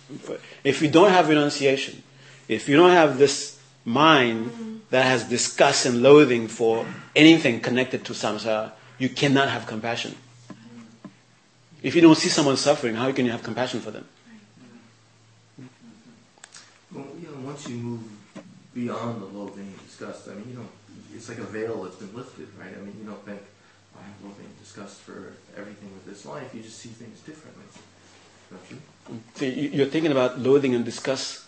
If you don't have renunciation, if you don't have this mind that has disgust and loathing for anything connected to samsara, you cannot have compassion. If you don't see someone suffering, how can you have compassion for them? Well, you know, once you move beyond the loathing and disgust, I mean, you know, it's like a veil that's been lifted, right? I mean, you don't think, "Oh, I have loathing and disgust for everything with this life. You just see things differently. Don't you? So you- you're thinking about loathing and disgust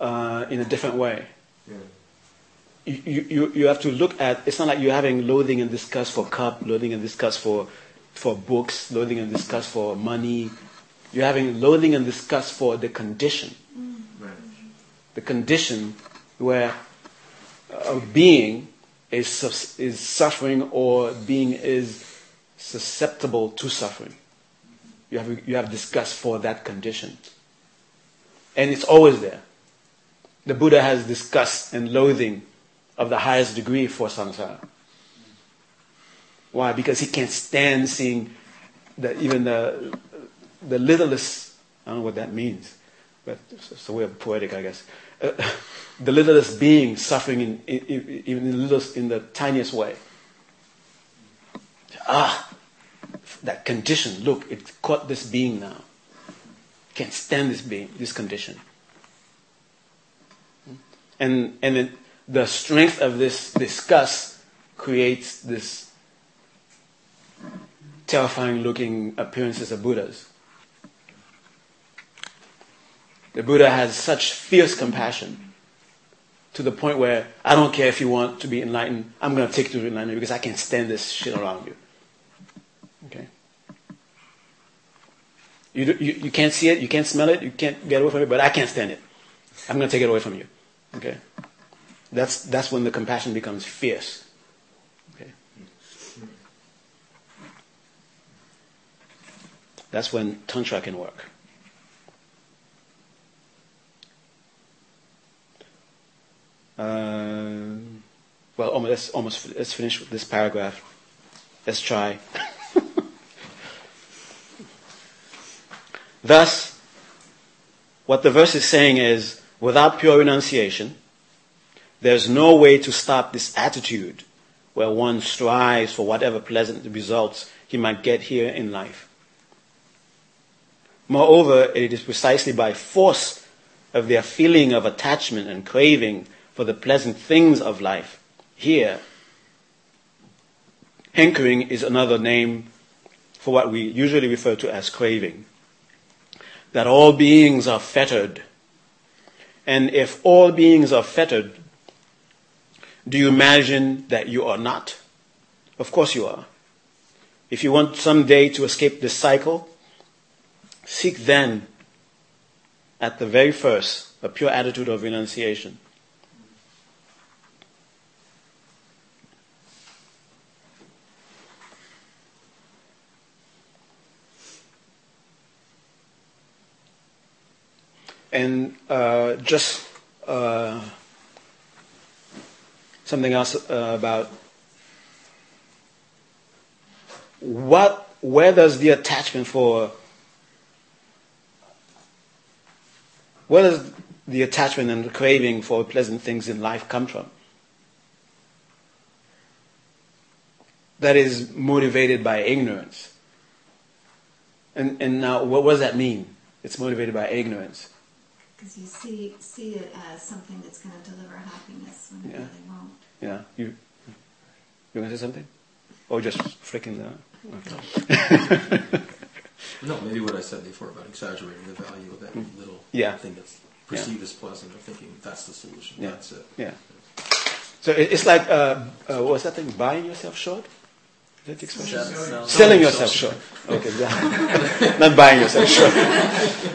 uh, in a different way. Yeah. You, you, you- you have to look at, it's not like you're having loathing and disgust for cup, loathing and disgust for, for books, loathing and disgust for money. You're having loathing and disgust for the condition. Right. The condition where a being is, is suffering or being is susceptible to suffering. You have, you have disgust for that condition. And it's always there. The Buddha has disgust and loathing of the highest degree for samsara. Why? Because he can't stand seeing the, even the, the littlest, I don't know what that means, but it's a way of poetic, I guess. The littlest being suffering in, in, even the littlest, in the tiniest way. Ah, that condition, look, it caught this being now. Can't stand this being, this condition. And, and then the strength of this disgust creates this terrifying looking appearances of Buddhas. The Buddha has such fierce compassion to the point where I don't care if you want to be enlightened, I'm going to take you to enlightenment because I can't stand this shit around you. Okay? You, you, you can't see it, you can't smell it, you can't get away from it, but I can't stand it. I'm going to take it away from you. Okay? That's, that's when the compassion becomes fierce. Okay? That's when Tantra can work. Uh, well, almost, let's almost let's finish with this paragraph. Let's try. [LAUGHS] Thus, what the verse is saying is, without pure renunciation, there's no way to stop this attitude where one strives for whatever pleasant results he might get here in life. Moreover, it is precisely by force of their feeling of attachment and craving for the pleasant things of life here. Hankering is another name for what we usually refer to as craving. That all beings are fettered. And if all beings are fettered, do you imagine that you are not? Of course you are. If you want someday to escape this cycle, seek then, at the very first, a pure attitude of renunciation. And uh, just uh, something else uh, about what, where does the attachment for, where does the attachment and the craving for pleasant things in life come from? That is motivated by ignorance. And, and now, what, what does that mean? It's motivated by ignorance. Because you see see it as something that's going to deliver happiness when it Yeah. really won't. Yeah, you you want to say something? Or just freaking the? Okay. No, maybe what I said before about exaggerating the value of that little Hmm. Yeah. thing that's perceived as pleasant, or thinking that's the solution. Yeah. That's it. Yeah. So it's like uh, uh, what's that thing? Buying yourself short. Is that the expression? Selling- Selling yourself short. Okay, yeah. [LAUGHS] not buying yourself short.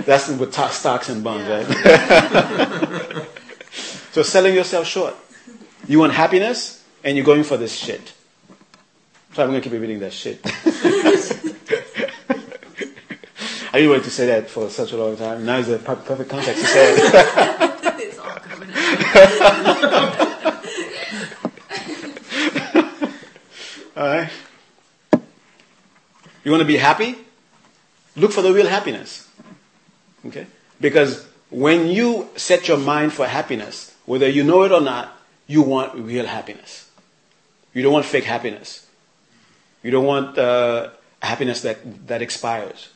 That's with to- stocks and bonds, Yeah. right? [LAUGHS] so selling yourself short. You want happiness, and you're going for this shit. So I'm going to keep repeating that shit. [LAUGHS] I really wanted to say that for such a long time. Now is the per- perfect context to say it. it's all coming out. All right. You want to be happy? Look for the real happiness. Okay? Because when you set your mind for happiness, whether you know it or not, you want real happiness. You don't want fake happiness. You don't want uh, happiness that, that expires.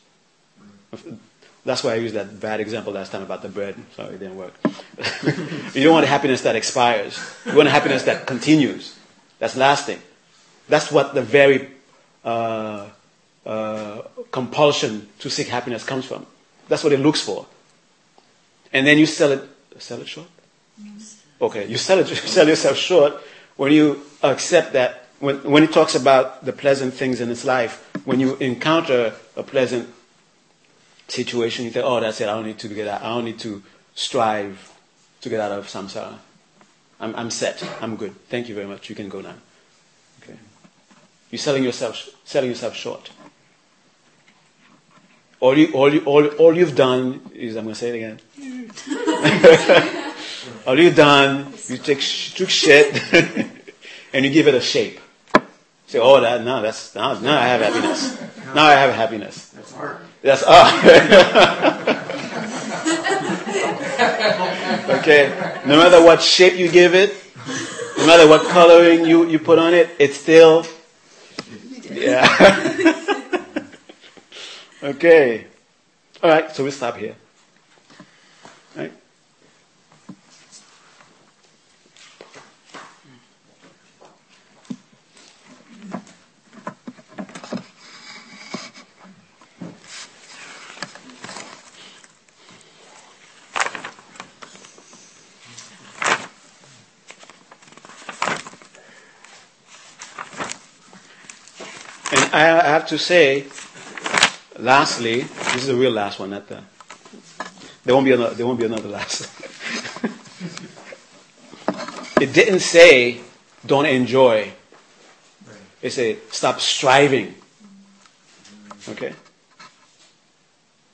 That's why I used that bad example last time about the bread. Sorry, it didn't work. [LAUGHS] you don't want happiness that expires. You want happiness that continues, that's lasting. That's what the very uh, uh, compulsion to seek happiness comes from. That's what it looks for. And then you sell it, sell it short? Okay, you sell it, [LAUGHS] sell yourself short when you accept that, when, when it talks about the pleasant things in its life, when you encounter a pleasant situation, you think, oh, that's it, I don't need to get out, I don't need to strive to get out of samsara. I'm, I'm set, I'm good. Thank you very much, you can go now. Okay. You're selling yourself, selling yourself short. All, you, all, you, all, all you've done is, I'm going to say it again. [LAUGHS] all you've done, you take, sh- took shit [LAUGHS] and you give it a shape. Say, oh, that, now that's, now, now I have happiness. Now I have happiness. That's art. That's ah. [LAUGHS] okay. No matter what shape you give it, no matter what coloring you, you put on it, it's still yeah. Okay. All right, so we stop here. And I have to say, lastly, this is the real last one. Not the. There won't be another. There won't be another last. [LAUGHS] it didn't say don't enjoy. It said stop striving. Okay.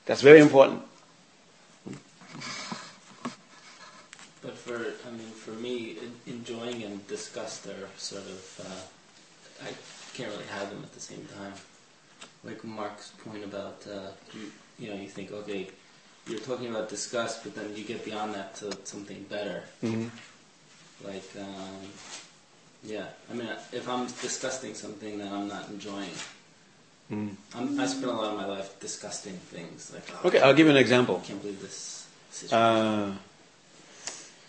That's very important. But for, I mean, for me, enjoying and disgust are sort of, uh, I can't really have them at the same time. Like Mark's point about, uh, you, you know, you think, okay, you're talking about disgust, but then you get beyond that to something better. hmm Like, um, yeah, I mean, if I'm disgusting something, that I'm not enjoying. Mm. I'm, I spend a lot of my life disgusting things. Like, oh, Okay, I'll give you an I example. can't believe this situation. Uh,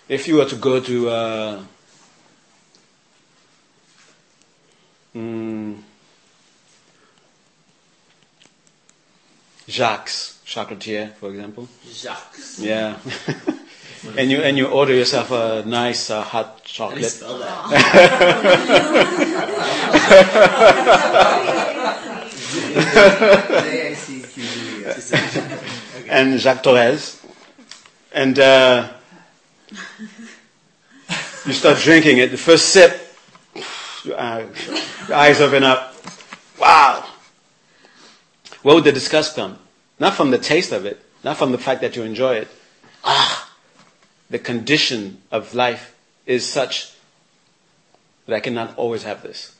if you were to go to uh, mm, Jacques Chocolatier, for example, Jacques. yeah, [LAUGHS] and you and you order yourself a nice uh, hot How do you chocolate, spell that? [LAUGHS] [LAUGHS] And Jacques Torres, and uh, you start drinking it. The first sip, [SIGHS] your eyes open up. Wow! Where would the disgust come? Not from the taste of it, not from the fact that you enjoy it. Ah, the condition of life is such that I cannot always have this.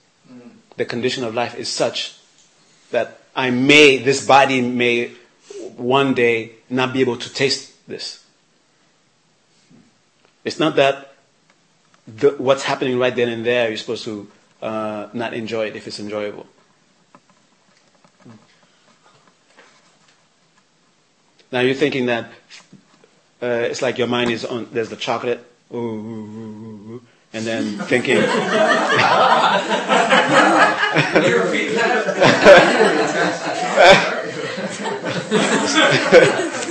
The condition of life is such that I may, this body may one day not be able to taste this. It's not that the, what's happening right then and there, you're supposed to uh, not enjoy it if it's enjoyable. Now you're thinking that uh, it's like your mind is on, there's the chocolate, ooh, ooh, ooh, ooh, and then thinking, Can you repeat that?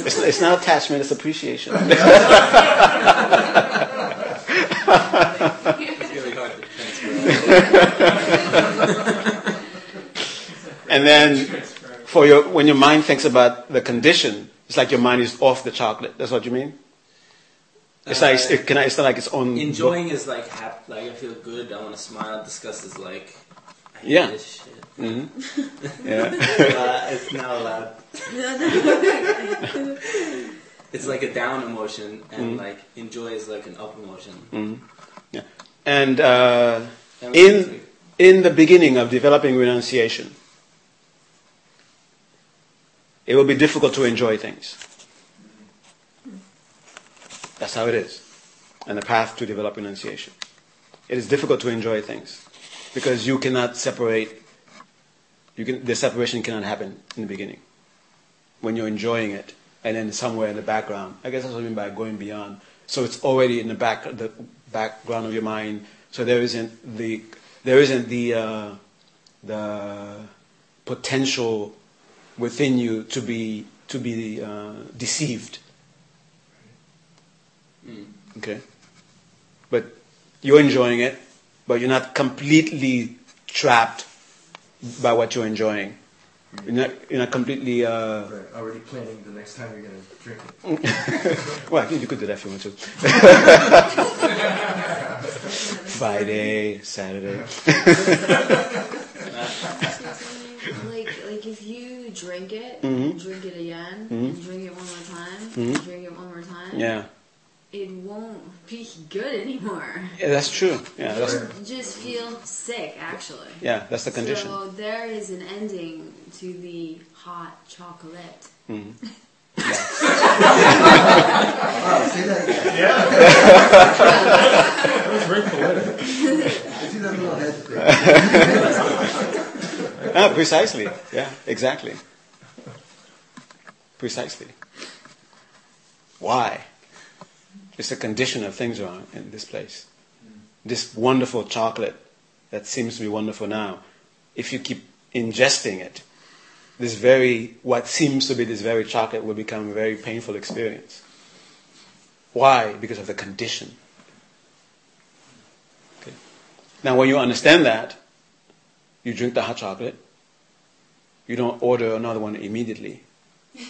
it's, it's not attachment, it's appreciation. [LAUGHS] [LAUGHS] It's really hard to transfer. And then for your, when your mind thinks about the condition, it's like your mind is off the chocolate. That's what you mean? It's like, it, can I, it's not like it's on. Enjoying is like hap- like I feel good. I want to smile. Disgust is like Yeah. this shit. hmm [LAUGHS] Yeah. uh, it's not allowed. [LAUGHS] It's like a down emotion, and Mhm. like enjoy is like an up emotion. hmm Yeah. And uh, in in the beginning of developing renunciation, it will be difficult to enjoy things. That's how it is. And the path to develop renunciation. It is difficult to enjoy things because you cannot separate. You can, the separation cannot happen in the beginning when you're enjoying it, and then somewhere in the background. I guess that's what I mean by going beyond. So it's already in the back, the background of your mind. So there isn't the there isn't the uh, the potential within you to be to be uh, deceived. Mm. Okay, but you're enjoying it, but you're not completely trapped by what you're enjoying. You're not, you're not completely. Uh, Right, already planning the next time you're going to drink it. [LAUGHS] well, you could do that if you want to. [LAUGHS] Friday, Saturday. [LAUGHS] drink it, Mhm. drink it again, Mhm. and drink it one more time, Mhm. and drink it one more time, Yeah. it won't be good anymore. yeah, that's true. Yeah, that's You just feel sick, actually. yeah, that's the condition. So there is an ending to the hot chocolate. Mhm. [LAUGHS] Wow, [LAUGHS] say that again. That was very poetic. I see that little head thing. [LAUGHS] Ah, precisely. Yeah, exactly. Precisely. Why? It's a condition of things around in this place. This wonderful chocolate that seems to be wonderful now, if you keep ingesting it, this very, what seems to be this very chocolate will become a very painful experience. Why? Because of the condition. Okay. Now, when you understand that, you drink the hot chocolate, You don't order another one immediately. [LAUGHS]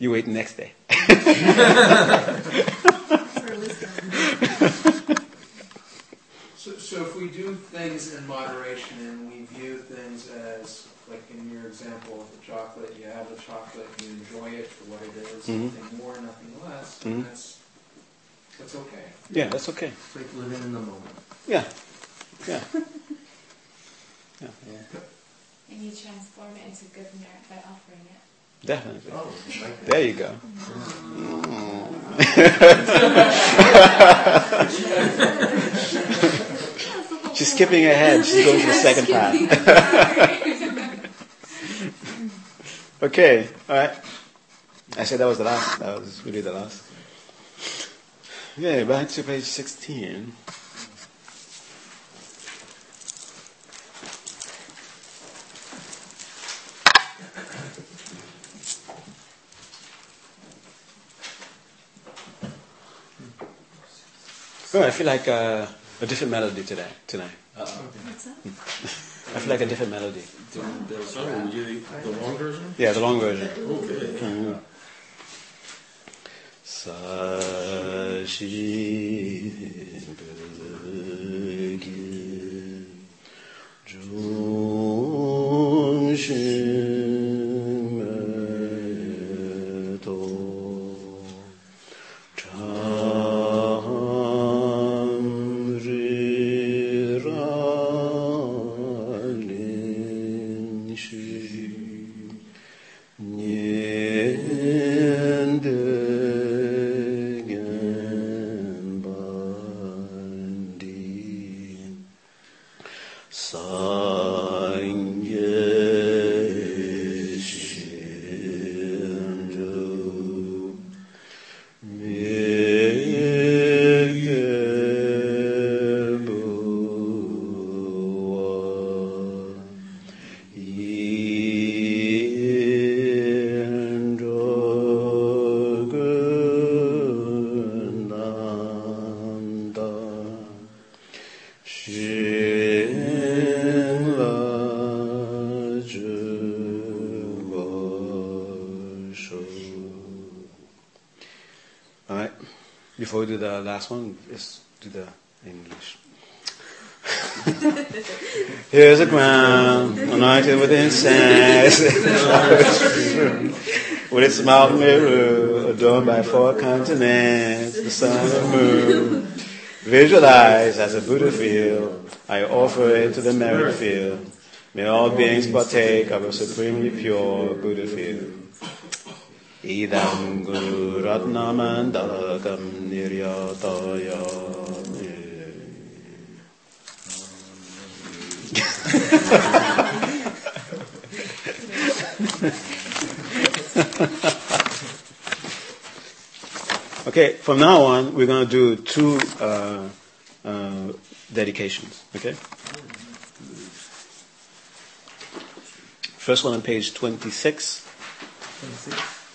You wait the next day. [LAUGHS] So, so if we do things in moderation and we view things as, like in your example of the chocolate, you have the chocolate, you enjoy it for what it is, Mhm. nothing more, nothing less, Mhm. that's, that's okay. Yeah, that's okay. It's like living in the moment. Yeah. Yeah. [LAUGHS] And you transform it into good merit by offering it. Definitely. Oh, like. There you go. She's skipping ahead. She's going to the second part. okay, all right. I said that was the last. That was really the last. Okay, back to page 16. Oh, I feel like uh, a different melody today. Tonight, What's that? [LAUGHS] I feel like a different melody. Oh, you, the long version? Yeah, the long version. Okay. Mhm. Sa shi last one, let's do the English. [LAUGHS] Here's a ground anointed with incense, [LAUGHS] with its Mount Meru adorned by four continents, the sun and moon. Visualize as a Buddha field, I offer it to the merit field. May all beings partake of a supremely pure Buddha field. Idam Guru Ratnamandalakam Niryataya. [LAUGHS] okay, from now on, we're going to do two uh, uh, dedications. Okay? First one on page 26. 26.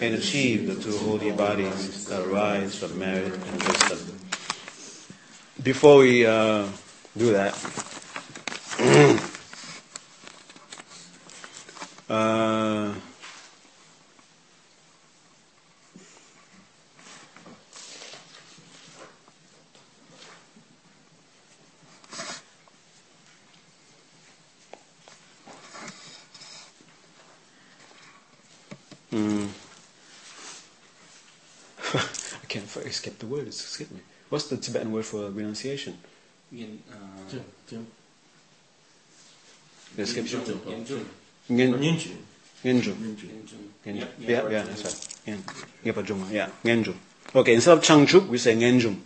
and achieve the two holy bodies that arise from merit and wisdom. Before we uh, do that, [CLEARS THROAT] uh, hmm. I can't f- escape the word. It's escaped me. What's the Tibetan word for renunciation? Yin, uh, Jim, Jim. It escapes you. Yinjun. Ngenju. Ngenju. Yeah, Yeah, yeah, yeah, that's right. Ngen- Ngepajuma, Yeah, Ngenju. Okay, instead of Changchuk, we say Ngenjum.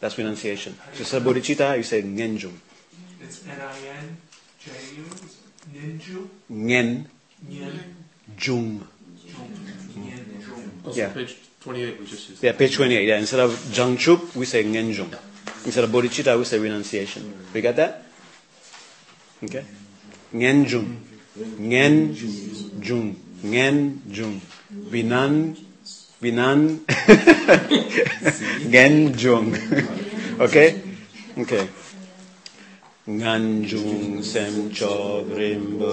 That's renunciation. So instead of bodhicitta, you say Ngenjum. It's N-I-N-J-U, ninju, Ngen, Yin. Jung. Yin. Also, Yeah. page 28, we just used. Yeah, page 28. Yeah, instead of Jangchup, we say Ngenjung. Instead of Bodhicitta, we say renunciation. We got that? Okay. Ngenjung. Ngenjung. Ngenjung. Binan. Binan. [LAUGHS] Ngenjung. okay? Okay. Nganjung sem chob rimbo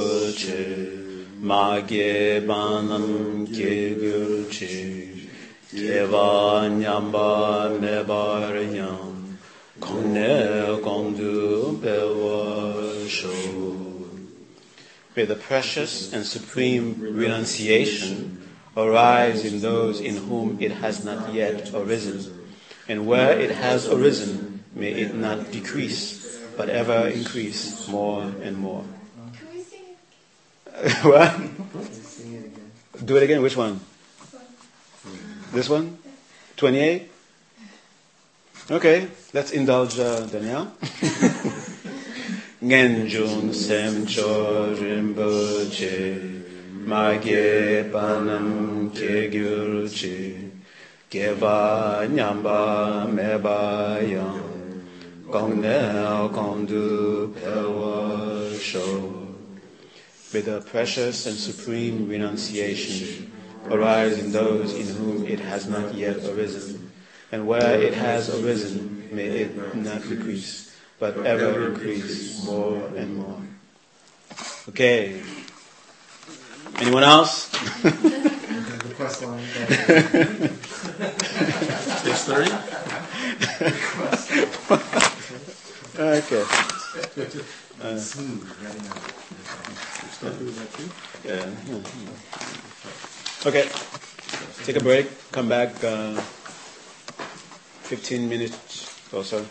Kone kondu bewa sho. May the precious and supreme renunciation arise in those in whom it has not yet arisen. And where it has arisen, may it not decrease, but ever increase more and more. Can we sing what? It. [LAUGHS] Do it again. Which one? This one? 28? Okay, let's indulge uh, Danielle. [LAUGHS] Sem cho rinpoche, magye panam ke gyur chi, geva nyamba meba yang, gong ne gong du pewa. May the precious and supreme renunciation arise in those in whom it has not yet arisen. And where it has arisen, may it not decrease, but ever increase more and more. Okay. Anyone else? The quest line. Page 30? Okay. Now. [LAUGHS] Yeah. Okay. Take a break. Come back. Uh, 15 minutes or so.